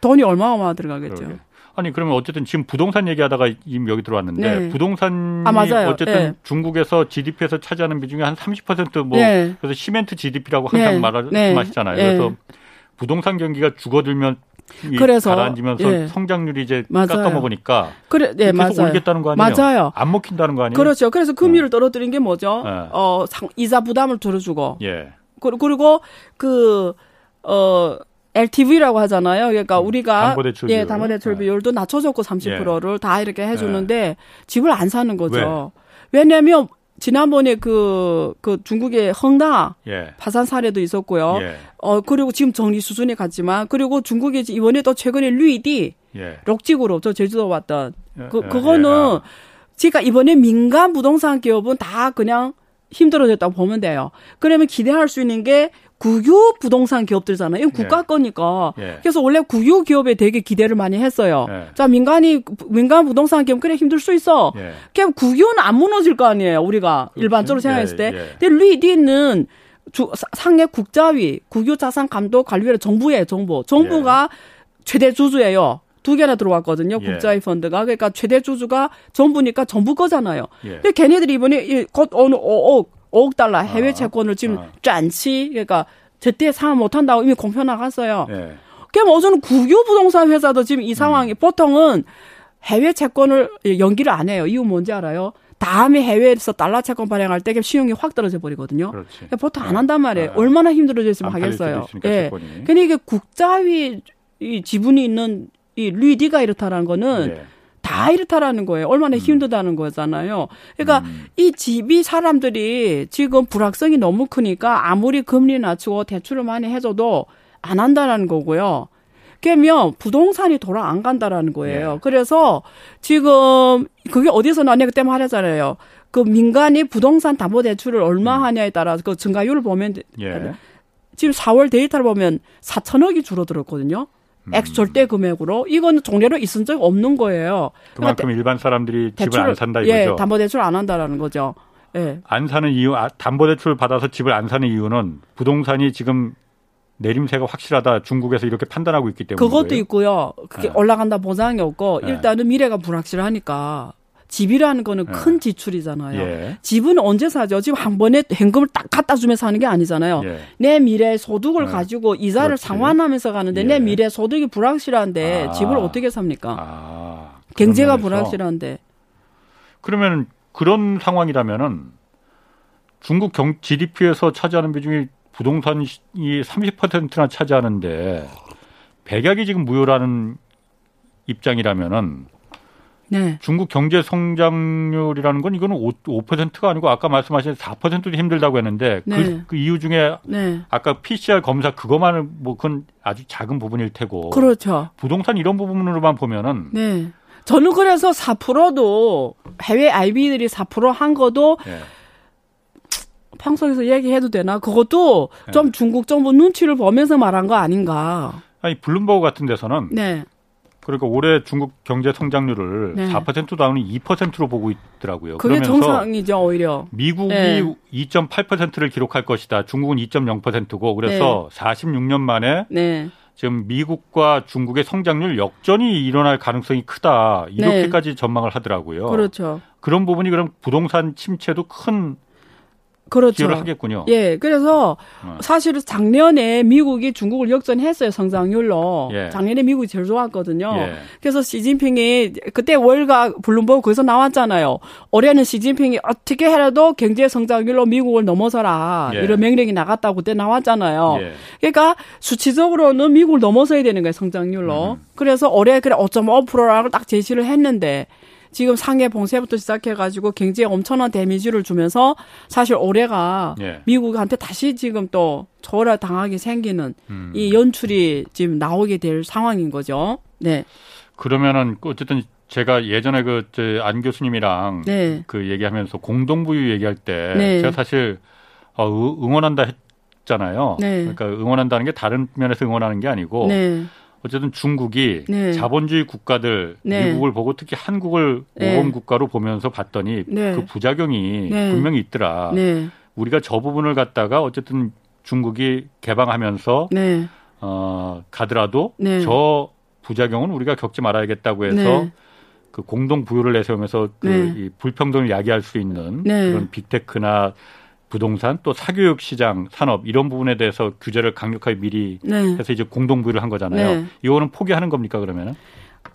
돈이 얼마나 들어가겠죠. 그러게. 아니 그러면 어쨌든 지금 부동산 얘기하다가 이미 여기 들어왔는데 네. 부동산이 아, 맞아요. 어쨌든 예. 중국에서 GDP에서 차지하는 비중이 한 30%뭐 네. 그래서 시멘트 GDP라고 항상 네. 말씀하시잖아요. 네. 그래서 부동산 경기가 죽어들면 이 그래서, 가라앉으면서 예. 성장률이 이제 맞아요. 깎아먹으니까 그래, 네, 계속 맞아요. 올겠다는 거 아니에요? 맞아요. 안 먹힌다는 거 아니에요? 그렇죠. 그래서 금리를 떨어뜨린 게 뭐죠? 네. 어, 상, 이자 부담을 덜어주고. 예. 그- 그리고 그, 어, LTV라고 하잖아요. 그러니까 우리가 음. 담보대출 예, 비율. 네. 담보대출 비율도 낮춰줬고 30%를 다 이렇게 해주는데 집을 안 사는 네. 거죠. 왜냐하면 지난번에 그, 그 중국의 헝다 예. 파산 사례도 있었고요. 예. 어, 그리고 지금 정리 수준에 갔지만, 그리고 중국이 이번에 또 최근에 루이디, 예. 록지구로, 저 제주도 왔던, 그, 예, 그거는, 예. 그러니까 이번에 민간 부동산 기업은 다 그냥 힘들어졌다고 보면 돼요. 그러면 기대할 수 있는 게 국유 부동산 기업들잖아요. 이건 국가 예. 거니까. 예. 그래서 원래 국유 기업에 되게 기대를 많이 했어요. 예. 자, 민간이, 민간 부동산 기업 그래 힘들 수 있어. 예. 그냥 국유는 안 무너질 거 아니에요. 우리가 그렇지. 일반적으로 생각했을 때. 예, 예. 근데 루이디는 주, 사- 상해 국자위, 국유 자산 감독 관리위원 정부예요, 정부. 정부가 최대 주주예요. 두 개나 들어왔거든요. 예. 국자위 펀드가. 그러니까 최대 주주가 정부니까 정부 거잖아요. 예. 근데 걔네들이 이번에 이- 곧 어느 5억, 5억 달러 해외 아, 채권을 지금 아. 짠치, 그러니까 제때 상환 못 한다고 이미 공표 나갔어요. 예. 그럼 어제는 국유 부동산 회사도 지금 이 상황이 음. 보통은 해외 채권을 연기를 안 해요. 이유 뭔지 알아요? 다음에 해외에서 달러 채권 발행할 때 시용이 확 떨어져 버리거든요. 그러니까 보통 안 한단 말이에요. 아. 얼마나 힘들어졌으면 하겠어요. 예. 근데 이게 국자위 이 지분이 있는 이 루이디가 이렇다라는 거는 예. 다 이렇다라는 거예요. 얼마나 힘들다는 거잖아요. 그러니까 음. 이 집이 사람들이 지금 불확성이 너무 크니까 아무리 금리 낮추고 대출을 많이 해줘도 안 한다라는 거고요. 그러면 부동산이 돌아 안 간다라는 거예요. 예. 그래서 지금 그게 어디서 나냐 그때 말했잖아요. 그 민간이 부동산 담보 대출을 얼마 하냐에 따라서 그 증가율을 보면 예. 지금 4월 데이터를 보면 4천억이 줄어들었거든요. 음. 액수 절대 금액으로 이거는 종례로 있은 적 없는 거예요. 그만큼 일반 사람들이 집을 안 산다 예, 이거죠. 담보 대출 안 한다라는 거죠. 예. 안 사는 이유, 아, 담보 대출 받아서 집을 안 사는 이유는 부동산이 지금 내림세가 확실하다 중국에서 이렇게 판단하고 있기 때문에. 그것도 있고요. 그게 네. 올라간다 보장이 없고 네. 일단은 미래가 불확실하니까 집이라는 거는 예. 큰 지출이잖아요. 예. 집은 언제 사죠? 지금 한 번에 현금을 딱 갖다 주면서 사는 게 아니잖아요. 예. 내 미래 소득을 네. 가지고 이자를 그렇지. 상환하면서 가는데 예. 내 미래 소득이 불확실한데 아. 집을 어떻게 삽니까? 아, 경제가 불확실한데. 그러면 그런 상황이라면은 중국 경 GDP에서 차지하는 비중이 부동산이 30%나 차지하는데 백약이 지금 무효라는 입장이라면은 네. 중국 경제 성장률이라는 건 이거는 5, 5%가 아니고 아까 말씀하신 4%도 힘들다고 했는데 그, 네. 그 이유 중에 네. 아까 PCR 검사 그것만은 뭐 그건 아주 작은 부분일 테고 그렇죠. 부동산 이런 부분으로만 보면은 네. 저는 그래서 4%도 해외 IB들이 4%한 것도 예. 방송에서 얘기해도 되나? 그것도 네. 좀 중국 정부 눈치를 보면서 말한 거 아닌가. 아니 블룸버그 같은 데서는 네. 그러니까 올해 중국 경제 성장률을 네. 4%도 아닌 2%로 보고 있더라고요. 그게 정상이죠, 오히려. 미국이 네. 2.8%를 기록할 것이다. 중국은 2.0%고 그래서 46년 만에 네. 지금 미국과 중국의 성장률 역전이 일어날 가능성이 크다. 이렇게까지 전망을 하더라고요. 네. 그렇죠. 그런 부분이 그럼 부동산 침체도 큰 그렇죠. 기여를 하겠군요. 예, 그래서 어. 사실은 작년에 미국이 중국을 역전했어요 성장률로. 예. 작년에 미국이 제일 좋았거든요. 예. 그래서 시진핑이 그때 월가 블룸버그 거기서 나왔잖아요. 올해는 시진핑이 어떻게 해라도 경제 성장률로 미국을 넘어서라 예. 이런 명령이 나갔다고 그때 나왔잖아요. 예. 그러니까 수치적으로는 미국을 넘어서야 되는 거예요 성장률로. 음. 그래서 올해 그래 5.5%라고 딱 제시를 했는데 지금 상해 봉쇄부터 시작해가지고 경제에 엄청난 데미지를 주면서 사실 올해가 예. 미국한테 다시 지금 또 초월 당하게 생기는 음. 이 연출이 지금 나오게 될 상황인 거죠. 네, 그러면은 어쨌든 제가 예전에 그안 교수님이랑 네, 그 얘기하면서 공동부유 얘기할 때 네. 제가 사실 어, 응- 응원한다 했잖아요. 네. 그러니까 응원한다는 게 다른 면에서 응원하는 게 아니고 네, 어쨌든 중국이 네. 자본주의 국가들 네. 미국을 보고 특히 한국을 네. 모범 국가로 보면서 봤더니 네. 그 부작용이 네. 분명히 있더라. 네, 우리가 저 부분을 갖다가 어쨌든 중국이 개방하면서 네, 어, 가더라도 네. 저 부작용은 우리가 겪지 말아야겠다고 해서 네. 그 공동 부유를 내세우면서 그 네. 이 불평등을 야기할 수 있는 네. 그런 빅테크나 부동산 또 사교육 시장 산업 이런 부분에 대해서 규제를 강력하게 미리 네. 해서 이제 공동 부유를 한 거잖아요. 네. 이거는 포기하는 겁니까 그러면은?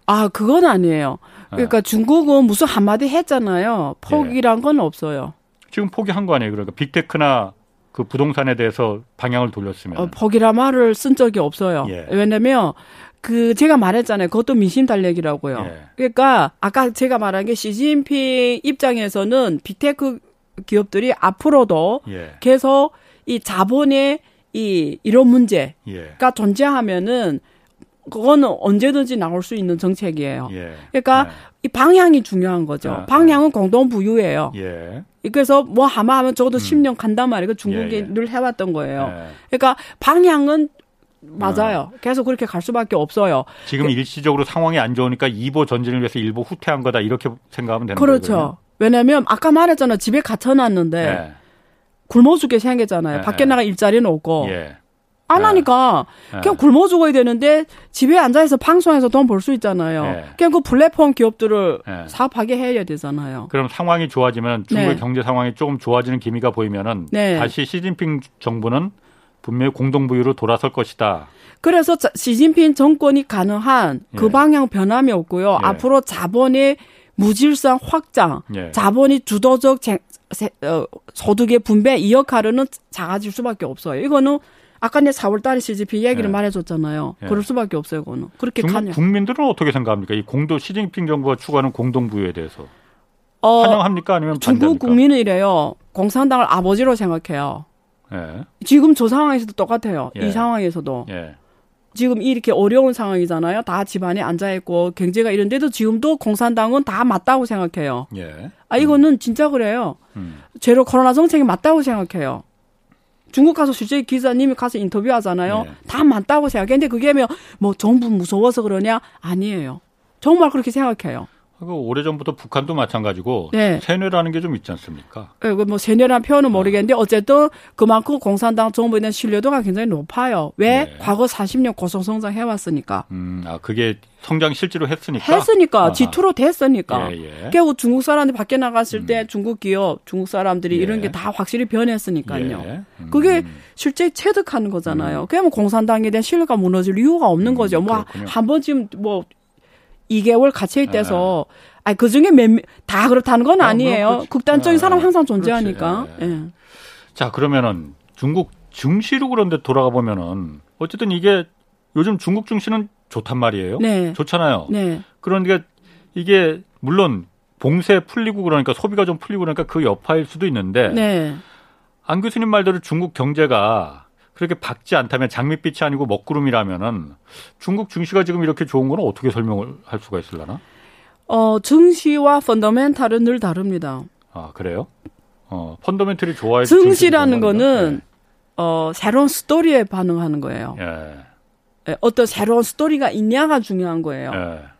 아 그건 아니에요. 그러니까 중국은 무슨 한마디 했잖아요. 포기란 건 없어요. 지금 포기한 거 아니에요? 그러니까 빅테크나 그 부동산에 대해서 방향을 돌렸으면. 어, 포기란 말을 쓴 적이 없어요. 예. 왜냐면 그 제가 말했잖아요. 그것도 민심 달래기라고요. 예. 그러니까 아까 제가 말한 게 시진핑 입장에서는 빅테크 기업들이 앞으로도 예. 계속 이 자본의 이 이런 문제가 예. 존재하면은 그거는 언제든지 나올 수 있는 정책이에요. 예. 그러니까 이 방향이 중요한 거죠. 아, 방향은 공동 부유예요. 예. 그래서 뭐 하마 하면 적어도 10년 간단 말이에요. 그 중국이 예, 예. 늘 해왔던 거예요. 예. 그러니까 방향은 맞아요. 계속 그렇게 갈 수밖에 없어요. 지금 일시적으로 상황이 안 좋으니까 이보 전진을 위해서 일부 후퇴한 거다 이렇게 생각하면 되는 거예요. 그렇죠. 왜냐하면 아까 말했잖아. 집에 갇혀놨는데 그러면? 굶어 죽게 생겼잖아요. 예, 밖에 예. 나가 일자리는 없고 예. 안 예. 하니까 예. 그냥 굶어 죽어야 되는데 집에 앉아서 방송에서 돈 벌 수 있잖아요. 예. 그냥 그 플랫폼 기업들을 예. 사업하게 해야 되잖아요. 그럼 상황이 좋아지면 중국의 네. 경제 상황이 조금 좋아지는 기미가 보이면은 네. 다시 시진핑 정부는 분명히 공동부유로 돌아설 것이다. 그래서 자- 시진핑 정권이 가능한 그 예. 방향 변함이 없고요. 예. 앞으로 자본의 무질서한 확장, 예. 자본이 주도적 제- 세- 어, 소득의 분배 이 역할은 작아질 수밖에 없어요. 이거는 아까 내 4월달에 시진핑 얘기를 예. 말해줬잖아요. 예. 그럴 수밖에 없어요. 그거는 그렇게 중국 가냐? 국민들은 어떻게 생각합니까? 이 공도 시진핑 정부가 추구하는 공동부유에 대해서 어, 환영합니까? 아니면 중국 반대합니까? 국민은 이래요. 공산당을 아버지로 생각해요. 예. 지금 저 상황에서도 똑같아요. 예. 이 상황에서도 예. 지금 이렇게 어려운 상황이잖아요. 다 집안에 앉아 있고 경제가 이런데도 지금도 공산당은 다 맞다고 생각해요. 예. 아 이거는 진짜 그래요. 음. 제로 코로나 정책이 맞다고 생각해요. 중국 가서 실제 기자님이 가서 인터뷰하잖아요. 네. 다 맞다고 생각해. 근데 그게 뭐, 뭐 정부 무서워서 그러냐? 아니에요. 정말 그렇게 생각해요. 그 오래전부터 북한도 마찬가지고 네. 세뇌라는 게 좀 있지 않습니까? 예, 그뭐 세뇌란 표현은 모르겠는데 어쨌든 그만큼 공산당 정부에 대한 신뢰도가 굉장히 높아요. 왜? 네. 과거 40년 고성성장 해왔으니까. 음, 아 그게 성장 실제로 했으니까. 했으니까 아하. 지투로 됐으니까. 예, 예. 결국 중국 사람들이 밖에 나갔을 때 중국 기업, 중국 사람들이 예. 이런 게 다 확실히 변했으니까요. 예. 음. 그게 실제 체득하는 거잖아요. 그러면 공산당에 대한 신뢰가 무너질 이유가 없는 음, 거죠. 뭐. 한 번쯤 뭐 2개월 갇혀 있 대서 아니 그 중에 몇 다 그렇다는 건 아, 아니에요. 그렇지. 극단적인 아, 사람 항상 그렇지. 존재하니까. 예. 예. 자 그러면은 중국 증시로 그런데 돌아가 보면은 어쨌든 이게 요즘 중국 증시는 좋단 말이에요. 네. 좋잖아요. 네. 그러니까 이게 물론 봉쇄 풀리고 그러니까 소비가 좀 풀리고 그러니까 그 여파일 수도 있는데 네. 안 교수님 말대로 중국 경제가 그렇게 밝지 않다면 장밋빛이 아니고 먹구름이라면은 중국 증시가 지금 이렇게 좋은 건 어떻게 설명을 할 수가 있을라나? 어, 증시와 펀더멘탈은 늘 다릅니다. 아 그래요? 어 펀더멘털이 좋아야 증시라는 거는 어, 새로운 스토리에 반응하는 거예요. 예. 예, 어떤 새로운 스토리가 있냐가 중요한 거예요. 예.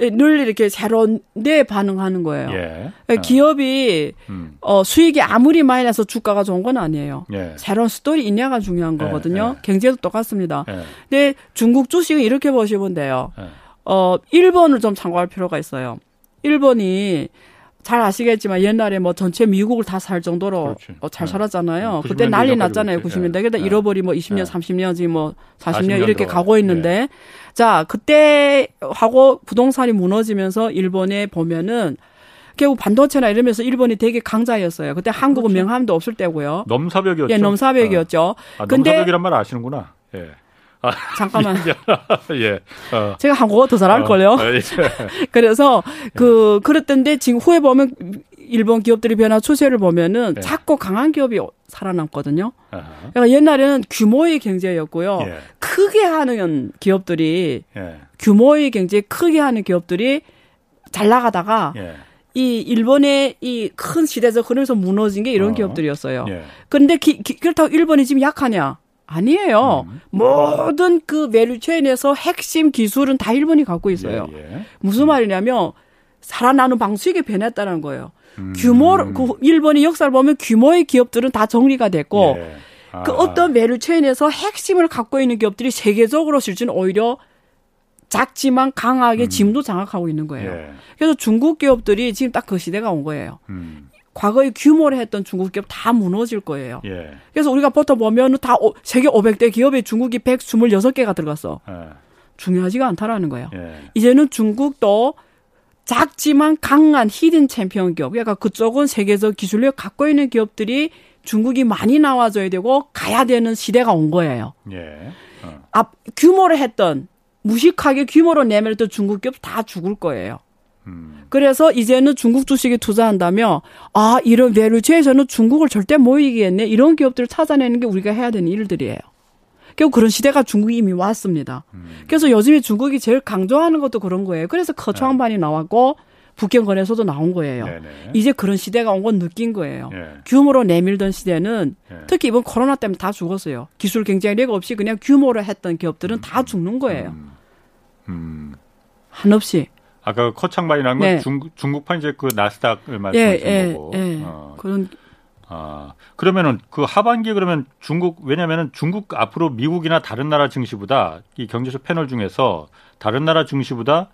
예, 늘 이렇게 새로운 데 반응하는 거예요. 예. 예, 어. 기업이 음. 어, 수익이 아무리 많이 나서 주가가 좋은 건 아니에요. 예. 새로운 스토리 있냐가 중요한 예, 거거든요. 예. 경제도 똑같습니다. 예. 근데 중국 주식은 이렇게 보시면 돼요. 예. 어, 일본을 좀 참고할 필요가 있어요. 일본이 잘 아시겠지만 옛날에 뭐 전체 미국을 다 살 정도로. 어, 잘 네. 살았잖아요. 90 그때 난리 났잖아요. 그랬지. 90년대. 그러다 예. 잃어버리 뭐 20년, 예. 30년지 뭐 40년 40년 이렇게. 가고 있는데 자, 그때 하고 부동산이 무너지면서 일본에 보면은 결국 반도체나 이러면서 일본이 되게 강자였어요. 그때 한국은 그렇죠. 명함도 없을 때고요. 넘사벽이었죠. 예, 넘사벽이었죠. 어. 아, 근데- 넘사벽이란 말 아시는구나. 예. 아, 잠깐만. 예. 어. 제가 한국어 더 잘할 걸요. 어, 예. 그래서 그 그랬던데 지금 후에 보면 일본 기업들이 변화 추세를 보면은 네. 작고 강한 기업이 살아남거든요. 아하. 그러니까 옛날에는 규모의 경제였고요. 예. 크게 하는 기업들이 예. 규모의 경제 크게 하는 기업들이 잘 나가다가 예. 이 일본의 이 큰 시대적 흐름에서 무너진 게 이런 어. 기업들이었어요. 예. 그런데 기- 기- 그렇다고 일본이 지금 약하냐? 아니에요. 음. 모든 그 value chain에서 핵심 기술은 다 일본이 갖고 있어요. 예. 예. 무슨 말이냐면 살아나는 방식이 변했다는 거예요. 음. 규모 그 일본의 역사를 보면 규모의 기업들은 다 정리가 됐고 예. 아. 그 어떤 value chain에서 핵심을 갖고 있는 기업들이 세계적으로 실제는 오히려 작지만 강하게 지금도 장악하고 있는 거예요. 음. 예. 그래서 중국 기업들이 지금 딱 그 시대가 온 거예요. 음. 과거에 규모를 했던 중국 기업 다 무너질 거예요. 예. 그래서 우리가 보통 보면 다 오- 세계 500대 기업에 중국이 126개가 들어갔어. 예. 중요하지가 않다라는 거예요. 예. 이제는 중국도 작지만 강한 hidden champion 기업, 그러니까 그쪽은 세계적 기술력 갖고 있는 기업들이 중국이 많이 나와줘야 되고 가야 되는 시대가 온 거예요. 예. 어. 앞 규모를 했던 무식하게 규모로 내밀던 중국 기업 다 죽을 거예요. 음. 그래서 이제는 중국 주식에 투자한다면 아 이런 밸류체에서는 중국을 절대 못 이기겠네 이런 기업들을 찾아내는 게 우리가 해야 되는 일들이에요. 결국 그런 시대가 중국이 이미 왔습니다. 음. 그래서 요즘에 중국이 제일 강조하는 것도 그런 거예요. 그래서 커초항반이 나왔고 북경 거래소도 나온 거예요. 네네. 이제 그런 시대가 온 건 느낀 거예요. 예. 규모로 내밀던 시대는 예. 특히 이번 코로나 때문에 다 죽었어요. 기술 경쟁력 없이 그냥 규모로 했던 기업들은 다 죽는 거예요. 음. 음. 한없이. 아까 커창반이라는 건 네. 중국 중국판 이제 그 나스닥을 예, 말씀하신 예, 거고. 예. 어. 그런 아, 그러면은 그 하반기에 그러면 중국 왜냐면은 중국 앞으로 미국이나 다른 나라 증시보다 이 경제쇼 패널 중에서 다른 나라 증시보다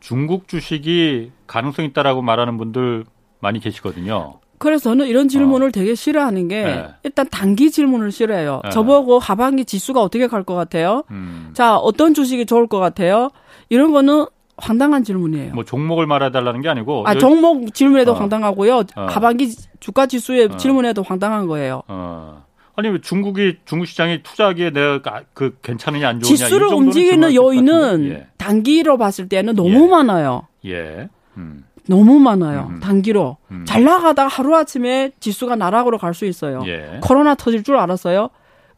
중국 주식이 가능성 있다라고 말하는 분들 많이 계시거든요. 그래서 저는 이런 질문을 되게 싫어하는 게 어. 네. 일단 단기 질문을 싫어해요. 네. 저보고 하반기 지수가 어떻게 갈 것 같아요? 음. 자, 어떤 주식이 좋을 것 같아요? 이런 거는 황당한 질문이에요. 뭐 종목을 말해달라는 게 아니고 아, 여- 종목 질문에도 어. 황당하고요. 어. 하반기 주가 지수의 어. 질문에도 황당한 거예요. 어. 아니 왜 중국이 중국 시장이 투자하기에 내가 가- 그 괜찮으냐 안 좋으냐 이 지수를 움직이는 요인은 같은데. 단기로 봤을 때는 너무 예. 많아요. 예. 예. 음. 너무 많아요. 음. 단기로. 음. 잘 나가다가 하루 아침에 지수가 나락으로 갈 수 있어요. 예. 코로나 터질 줄 알았어요?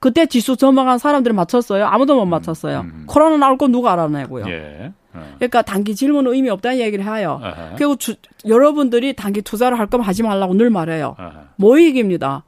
그때 지수 전망한 사람들이 맞췄어요? 아무도 못 맞췄어요. 음. 코로나 나올 건 누가 알아내고요? 예. 어. 그러니까 단기 질문은 의미 없다는 얘기를 해요. 아하. 그리고 주- 여러분들이 단기 투자를 할 거면 하지 말라고 늘 말해요. 아하. 뭐 이깁니다.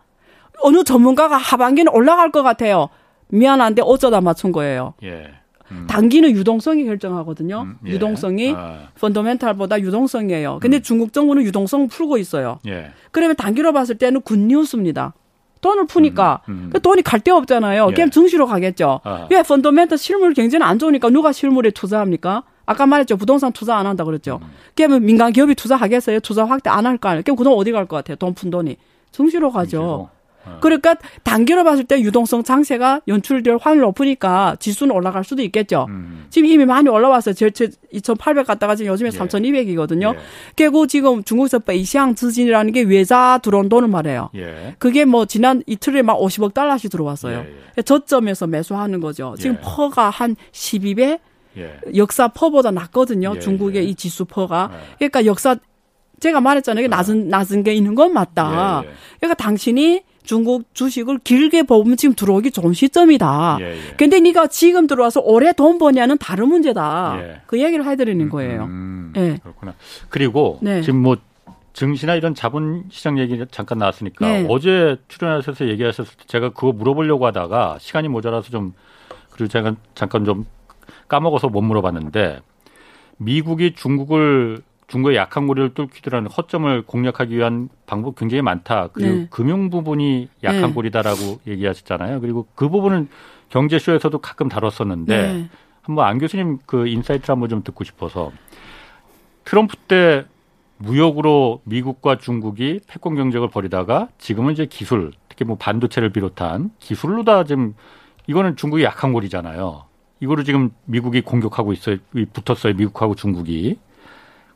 어느 전문가가 하반기는 올라갈 것 같아요. 미안한데 어쩌다 맞춘 거예요. 예. 음. 단기는 유동성이 결정하거든요. 음, 예. 유동성이 아, 펀더멘탈보다 유동성이에요. 음. 근데 중국 정부는 유동성 풀고 있어요. 예. 그러면 단기로 봤을 때는 굿뉴스입니다. 돈을 푸니까 음, 음. 그 돈이 갈 데 없잖아요. 예. 그냥 증시로 가겠죠. 아. 왜 fundamental 실물 경제는 안 좋으니까 누가 실물에 투자합니까? 아까 말했죠. 부동산 투자 안 한다 그랬죠. 음. 그러면 민간 기업이 투자하겠어요? 투자 확대 안 할 거 아니에요? 그럼 그돈 어디 갈 것 같아요? 돈 푼 돈이. 증시로 가죠. 증시로. 아. 그러니까 단기로 봤을 때 유동성 장세가 연출될 확률이 높으니까 지수는 올라갈 수도 있겠죠. 음. 지금 이미 많이 올라왔어요. 저점 2,800 갔다가 지금 요즘에 예. 3,200이거든요. 예. 그리고 지금 중국에서 北向资金이라는 게 외자 들어온 돈을 말해요. 예. 그게 뭐 지난 이틀에 막 50억 달러씩 들어왔어요. 예, 예. 저점에서 매수하는 거죠. 지금 예. PER가 한 12배 예. 역사 퍼보다 낮거든요. 예, 중국의 예. 이 지수 퍼가. 예. 그러니까 역사 제가 말했잖아요. 이게 낮은 낮은 게 있는 건 맞다. 그러니까 당신이 중국 주식을 길게 보면 지금 들어오기 좋은 시점이다. 예, 예. 근데 네가 지금 들어와서 오래 돈 버냐는 다른 문제다. 예. 그 얘기를 해드리는 거예요. 음, 예. 그렇구나. 그리고 네. 지금 뭐 증시나 이런 자본시장 얘기 잠깐 나왔으니까 네. 어제 출연하셔서 얘기하셨을 때 제가 그거 물어보려고 하다가 시간이 모자라서 좀 그리고 제가 잠깐 좀 까먹어서 못 물어봤는데 미국이 중국을 중국의 약한 고리를 뚫기도라는 허점을 공략하기 위한 방법 굉장히 많다. 그리고 네. 금융 부분이 약한 네. 고리다라고 얘기하셨잖아요. 그리고 그 부분은 경제쇼에서도 가끔 다뤘었는데 네. 한번 안 교수님 그 인사이트를 한번 좀 듣고 싶어서 트럼프 때 무역으로 미국과 중국이 패권 경쟁을 벌이다가 지금은 이제 기술 특히 뭐 반도체를 비롯한 기술로 다 지금 이거는 중국이 약한 골이잖아요. 이거를 지금 미국이 공격하고 있어요. 이 붙었어요. 미국하고 중국이.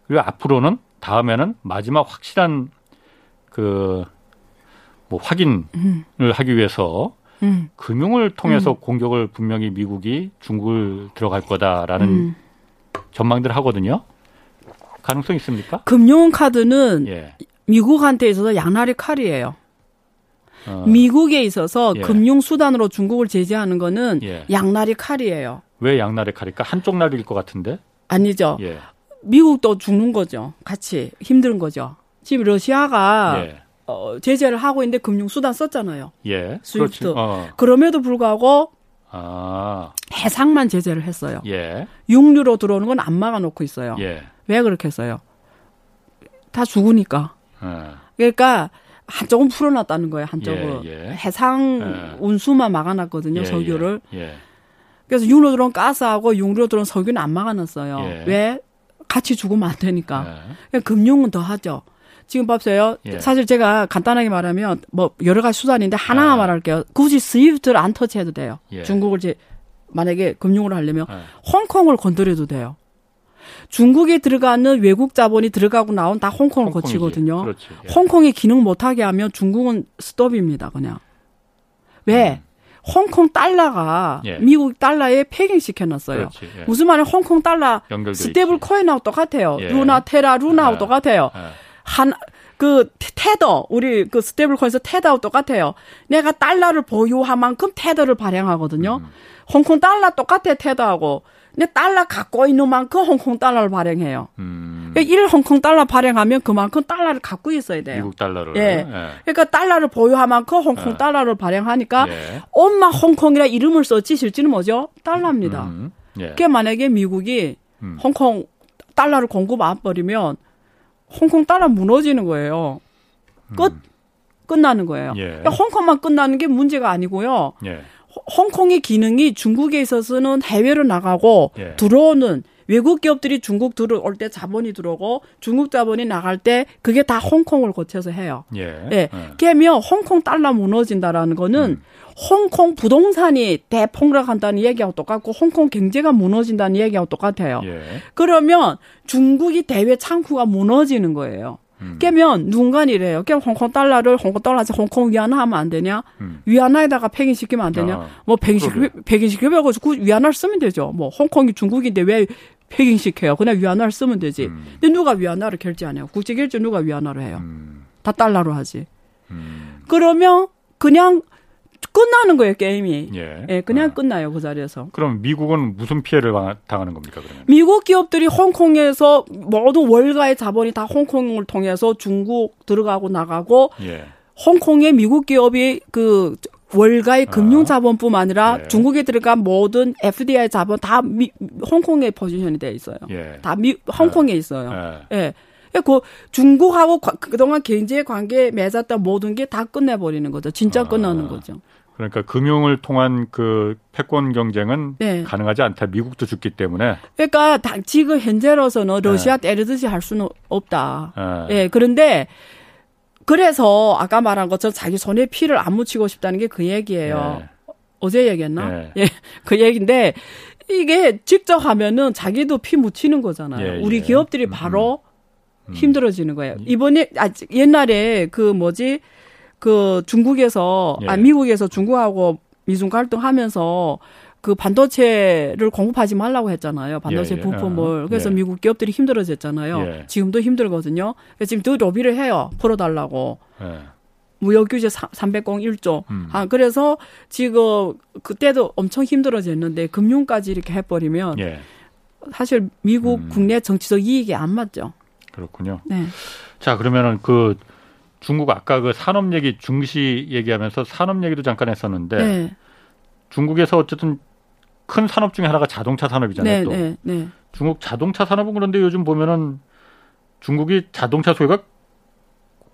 그리고 앞으로는 다음에는 마지막 확실한 그 뭐 확인을 하기 위해서 음. 금융을 통해서 공격을 분명히 미국이 중국을 들어갈 거다라는 음. 전망들을 하거든요. 가능성 있습니까? 금융 카드는 예. 미국한테 있어서 양날의 칼이에요. 어, 미국에 있어서 예. 금융 수단으로 중국을 제재하는 거는 예. 양날의 칼이에요. 왜 양날의 칼일까? 한쪽 날일 것 같은데. 아니죠. 예. 미국도 죽는 거죠. 같이 힘든 거죠. 지금 러시아가 예. 어, 제재를 하고 있는데 금융 수단 썼잖아요. 예. 스위프트. 어. 그럼에도 불구하고 아. 해상만 제재를 했어요. 예. 육류로 들어오는 건 안 막아놓고 있어요. 예. 왜 그렇게 했어요? 다 죽으니까. 어. 그러니까 한쪽은 풀어놨다는 거예요. 한쪽은 예, 예. 해상 예. 운수만 막아놨거든요. 예, 석유를. 예. 예. 그래서 육로 들어온 가스하고 육로 들어온 석유는 안 막아놨어요. 예. 왜? 같이 죽으면 안 되니까. 예. 그러니까 금융은 더 하죠. 지금 보세요. 예. 사실 제가 간단하게 말하면 뭐 여러 가지 수단인데 하나만 아. 말할게요. 굳이 스위프트를 안 터치해도 돼요. 예. 중국을 이제 만약에 금융으로 하려면 예. 홍콩을 건드려도 돼요. 중국에 들어가는 외국 자본이 들어가고 나온 다 홍콩을 홍콩이지. 거치거든요. 그렇지. 예. 홍콩이 기능 못하게 하면 중국은 스톱입니다. 그냥. 왜? 홍콩 달러가 음. 예. 미국 달러에 pegging시켜놨어요. 그렇지. 예. 무슨 말이야? 홍콩 달러 있지. 코인하고 똑같아요. 예. 루나 테라 루나하고 예. 똑같아요. 예. 한, 그, 테더, 우리 그 stable coin에서 테더하고 똑같아요. 내가 달러를 보유한 만큼 테더를 발행하거든요. 음. 홍콩 달러 똑같아, 테더하고. 내 달러 갖고 있는 만큼 홍콩 달러를 발행해요. 음. 그러니까 1 홍콩 달러 발행하면 그만큼 달러를 갖고 있어야 돼요. 미국 달러를. 예. 그러니까 달러를 보유한 만큼 홍콩 예. 달러를 발행하니까 예. 엄마 홍콩이라 이름을 썼지 실제는 뭐죠? 달러입니다. 음. 예. 그게 만약에 미국이 음. 홍콩 달러를 공급 안 버리면 홍콩 달러 무너지는 거예요. 끝 끝나는 거예요. 음. 예. 그러니까 홍콩만 끝나는 게 문제가 아니고요. 예. 홍- 홍콩의 기능이 중국에 있어서는 해외로 나가고 예. 들어오는 외국 기업들이 중국 들어올 때 자본이 들어오고 중국 자본이 나갈 때 그게 다 홍콩을 거쳐서 해요. 예. 예. 예. 그러면 홍콩 달러 무너진다라는 거는 홍콩 부동산이 대폭락한다는 얘기하고 똑같고 홍콩 경제가 무너진다는 얘기하고 똑같아요. 예. 그러면 중국이 대외 창구가 무너지는 거예요. 음. 그러면 누군가 이래요. 그럼 홍콩 달러를 홍콩 달러에서 홍콩 위안화 하면 안 되냐? 음. 위안화에다가 팽인시키면 안 되냐? 아, 뭐 팽인시키, 그러게. 팽인시키면 그 위안화를 쓰면 되죠. 뭐 홍콩이 중국인데 왜 팽인시켜요? 그냥 위안화를 쓰면 되지. 음. 근데 누가 위안화를 결제 안 해요? 국제 결제 누가 위안화로 해요? 음. 다 달러로 하지. 음. 그러면 그냥 끝나는 거예요, 게임이. 예. 예, 그냥 아. 끝나요, 그 자리에서. 그럼 미국은 무슨 피해를 당- 당하는 겁니까 그러면? 미국 기업들이 홍콩에서 모든 월가의 자본이 다 홍콩을 통해서 중국 들어가고 나가고 예. 홍콩의 미국 기업이 그 월가의 금융 자본뿐만 아니라 예. 중국에 들어간 모든 FDI 자본 다 미, 홍콩에 포지션이 돼 있어요. 예. 다 미, 홍콩에 있어요. 예. 예. 그 중국하고 과- 그동안 경제 관계 맺었던 모든 게 다 끝내버리는 거죠. 진짜 아. 끝나는 거죠. 그러니까 금융을 통한 그 패권 경쟁은 네. 가능하지 않다. 미국도 죽기 때문에. 그러니까 다- 지금 네. 현재로서는 러시아 때리듯이 할 수는 없다. 예. 예, 그런데 그래서 아까 말한 것처럼 자기 손에 피를 안 묻히고 싶다는 게 그 얘기예요. 예. 어제 얘기했나? 네. 예, 그 얘기인데 이게 직접 하면은 자기도 피 묻히는 거잖아요. 예, 우리 예. 기업들이 음, 바로 힘들어지는 거예요. 이번에 아 옛날에 그 뭐지 그 중국에서 아 예. 미국에서 중국하고 미중 갈등하면서 그 반도체를 공급하지 말라고 했잖아요. 반도체 예, 예. 부품을. 어, 그래서 예. 미국 기업들이 힘들어졌잖아요. 예. 지금도 힘들거든요. 지금 더 로비를 해요. 풀어달라고. 예. 무역 규제 301조. 음. 아, 그래서 지금 그때도 엄청 힘들어졌는데 금융까지 이렇게 해버리면 예. 사실 미국 음. 국내 정치적 이익이 안 맞죠. 그렇군요. 네. 자, 그러면은 그 중국 아까 그 산업 얘기 중시 얘기하면서 산업 얘기도 잠깐 했었는데 네. 중국에서 어쨌든 큰 산업 중에 하나가 자동차 산업이잖아요. 네, 또 네, 네. 중국 자동차 산업은 그런데 요즘 보면은 중국이 자동차 소유가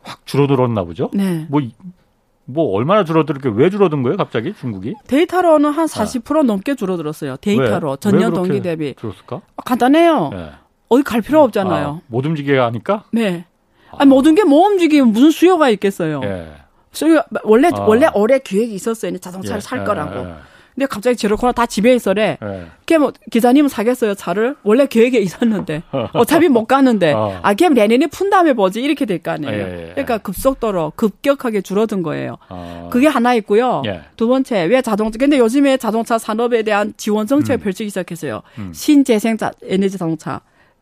확 줄어들었나 보죠. 네. 뭐, 이- 뭐 얼마나 줄어들게 왜 줄어든 거예요, 갑자기 중국이? 데이터로는 한 40% 넘게 줄어들었어요. 데이터로 아. 왜? 전년 왜 동기 대비. 줄었을까? 아, 간단해요. 예. 어디 갈 필요 없잖아요. 아, 못 움직여야 하니까. 네. 아니, 모든 게 뭐 움직이면 무슨 수요가 있겠어요. 예. 수요 원래 아. 원래 올해 계획이 있었어요. 자동차를 예, 살 예, 거라고. 예, 근데 갑자기 제로코나 다 집에 있어래. 예. 걔뭐 기사님은 사겠어요 차를? 원래 계획에 있었는데 어차피 못 가는데 어. 아걔 내년에 푼 다음에 보지 이렇게 될 거 아니에요. 예, 예, 예. 그러니까 급속도로 급격하게 줄어든 거예요. 아, 그게 하나 있고요. 예. 두 번째 왜 자동차? 근데 요즘에 자동차 산업에 대한 지원 정책 음. 펼치기 시작했어요. 음. 신재생 자, 에너지 자동차.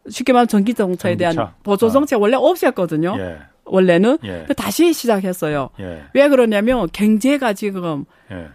쉽게 말하면 전기 자동차에 대한 전기차? 보조 아. 정책 원래 없었거든요. 예. 원래는 예. 다시 시작했어요. 예. 왜 그러냐면 경제가 지금 예.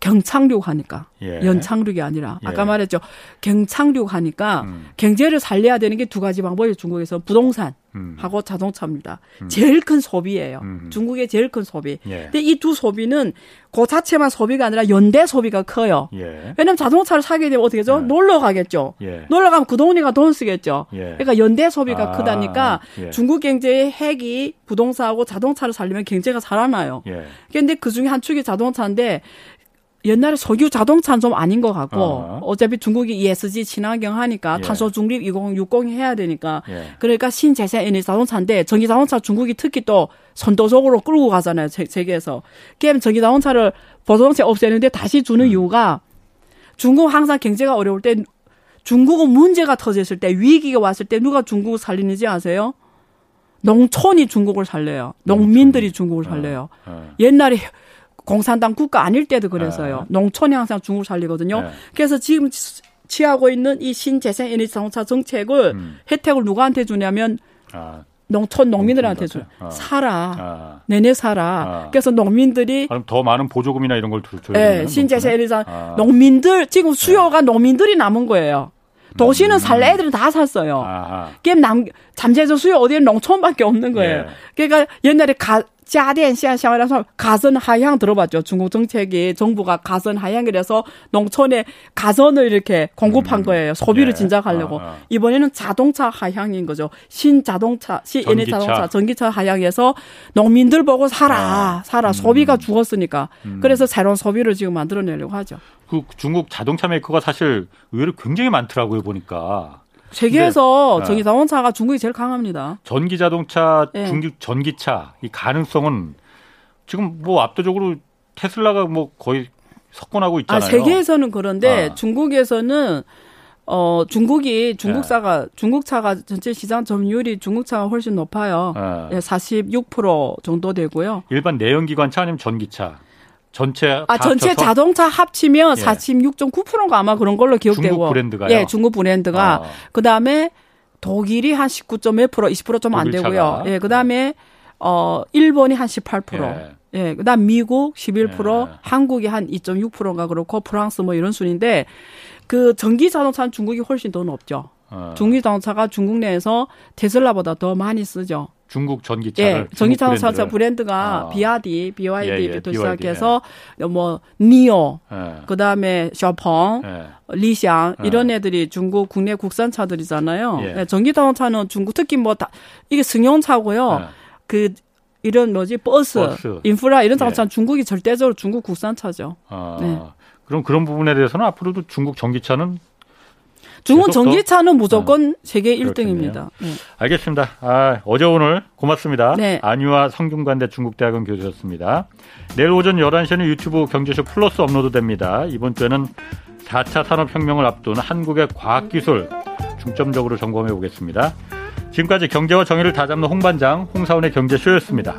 경착륙 하니까 예. 연착륙이 아니라 아까 예. 말했죠 경착륙 하니까 음. 경제를 살려야 되는 게 두 가지 방법이 중국에서 부동산 음. 하고 자동차입니다. 제일 큰 소비예요. 음. 중국의 제일 큰 소비. 예. 근데 이 두 소비는 그 자체만 소비가 아니라 연대 소비가 커요. 예. 왜냐면 자동차를 사게 되면 어떻게 죠 네. 놀러 가겠죠. 예. 놀러 가면 그 돈이가 돈 쓰겠죠. 예. 그러니까 연대 소비가 아, 크다니까 예. 중국 경제의 핵이 부동산하고 자동차를 살리면 경제가 살아나요. 예. 근데 그 중에 한 축이 자동차인데 옛날에 석유 자동차는 좀 아닌 것 같고 어. 어차피 중국이 ESG 친환경 하니까 예. 탄소 중립 2060 해야 되니까 예. 그러니까 신재생 에너지 자동차인데 전기 자동차 중국이 특히 또 선도적으로 끌고 가잖아요 세, 세계에서. 그럼 전기 자동차를 보조정책 없애는데 다시 주는 음. 이유가 중국 항상 경제가 어려울 때 중국은 문제가 터졌을 때 위기가 왔을 때 누가 중국을 살리는지 아세요? 농촌이 중국을 살려요. 농민들이 중국을 살려요. 어. 옛날에 공산당 국가 아닐 때도 그래서요. 농촌이 항상 중국을 살리거든요. 네. 그래서 지금 치- 취하고 있는 이 신재생 에너지 자동차 정책을 음. 혜택을 누구한테 주냐면 아. 농촌 농민들한테 줘. 어. 살아. 아. 내내 살아. 아. 그래서 농민들이 그럼 더 많은 보조금이나 이런 걸 줄- 줘야 예, 되나요? 신재생 에너지 자- 아. 농민들 지금 수요가 농민들이 남은 거예요. 도시는 살 애들은 다 샀어요. 그게 남 잠재적 수요 어디에 농촌밖에 없는 거예요. 예. 그러니까 옛날에 가 家电 시장이라서 가선 하향 들어봤죠. 중국 정책이 정부가 가선 하향이라서 농촌에 가선을 이렇게 공급한 음. 거예요. 소비를 예. 진작하려고. 아, 아. 이번에는 자동차 하향인 거죠. 신자동차, 전기차. 자동차, 전기차 하향에서 농민들 보고 살아, 아. 살아. 음. 소비가 죽었으니까. 그래서 새로운 소비를 지금 만들어내려고 하죠. 그 중국 자동차 메이커가 사실 의외로 굉장히 많더라고요 보니까 세계에서 근데, 전기 자동차가 중국이 제일 강합니다. 전기 자동차, 예. 중국 전기차 이 가능성은 지금 뭐 압도적으로 테슬라가 뭐 거의 석권하고 아, 있잖아요. 세계에서는 그런데 아. 중국에서는 어 중국이 네. 중국차가 중국차가 전체 시장 점유율이 중국차가 훨씬 높아요. 예. 예, 46% 정도 되고요. 일반 내연기관차 아니면 전기차 전체 아 전체 합쳐서? 자동차 합치면 예. 46.9%가 아마 그런 걸로 기억되고. 중국 브랜드가요? 예, 중국 브랜드가 아. 그다음에 독일이 한 19.1% 20%좀안 독일차가. 되고요. 예, 그다음에 어 일본이 한 18%. 예. 예, 그다음 미국 11%, 예. 한국이 한 2.6%가 그렇고 프랑스 뭐 이런 순인데 그 전기 자동차는 중국이 훨씬 더 높죠. 어. 중국 자동차가 중국 내에서 테슬라보다 더 많이 쓰죠. 중국 전기차를 예, 전기자동차 브랜드가 아. BYD, BYD부터 예, 예, 시작해서 뭐 니오, 예. 그다음에 샤오펑, 예. 리샹 예. 이런 애들이 중국 국내 국산차들이잖아요. 예. 예, 전기 자동차는 중국 특히 뭐 다 이게 승용차고요. 예. 그 이런 뭐지 버스, 버스. 인프라 이런 예. 자동차 는 중국이 절대적으로 중국 국산차죠. 아, 네. 그럼 그런 부분에 대해서는 앞으로도 중국 전기차는 중국 더- 전기차는 무조건 세계 그렇겠네요. 1등입니다. 네. 알겠습니다. 아, 어제 오늘 고맙습니다. 네. 안유아 성균관대 중국대학원 교수였습니다. 내일 오전 11시에는 유튜브 경제쇼 플러스 업로드됩니다. 이번 주에는 4차 산업혁명을 앞둔 한국의 과학기술 중점적으로 점검해 보겠습니다. 지금까지 경제와 정의를 다잡는 홍반장 홍사원의 경제쇼였습니다.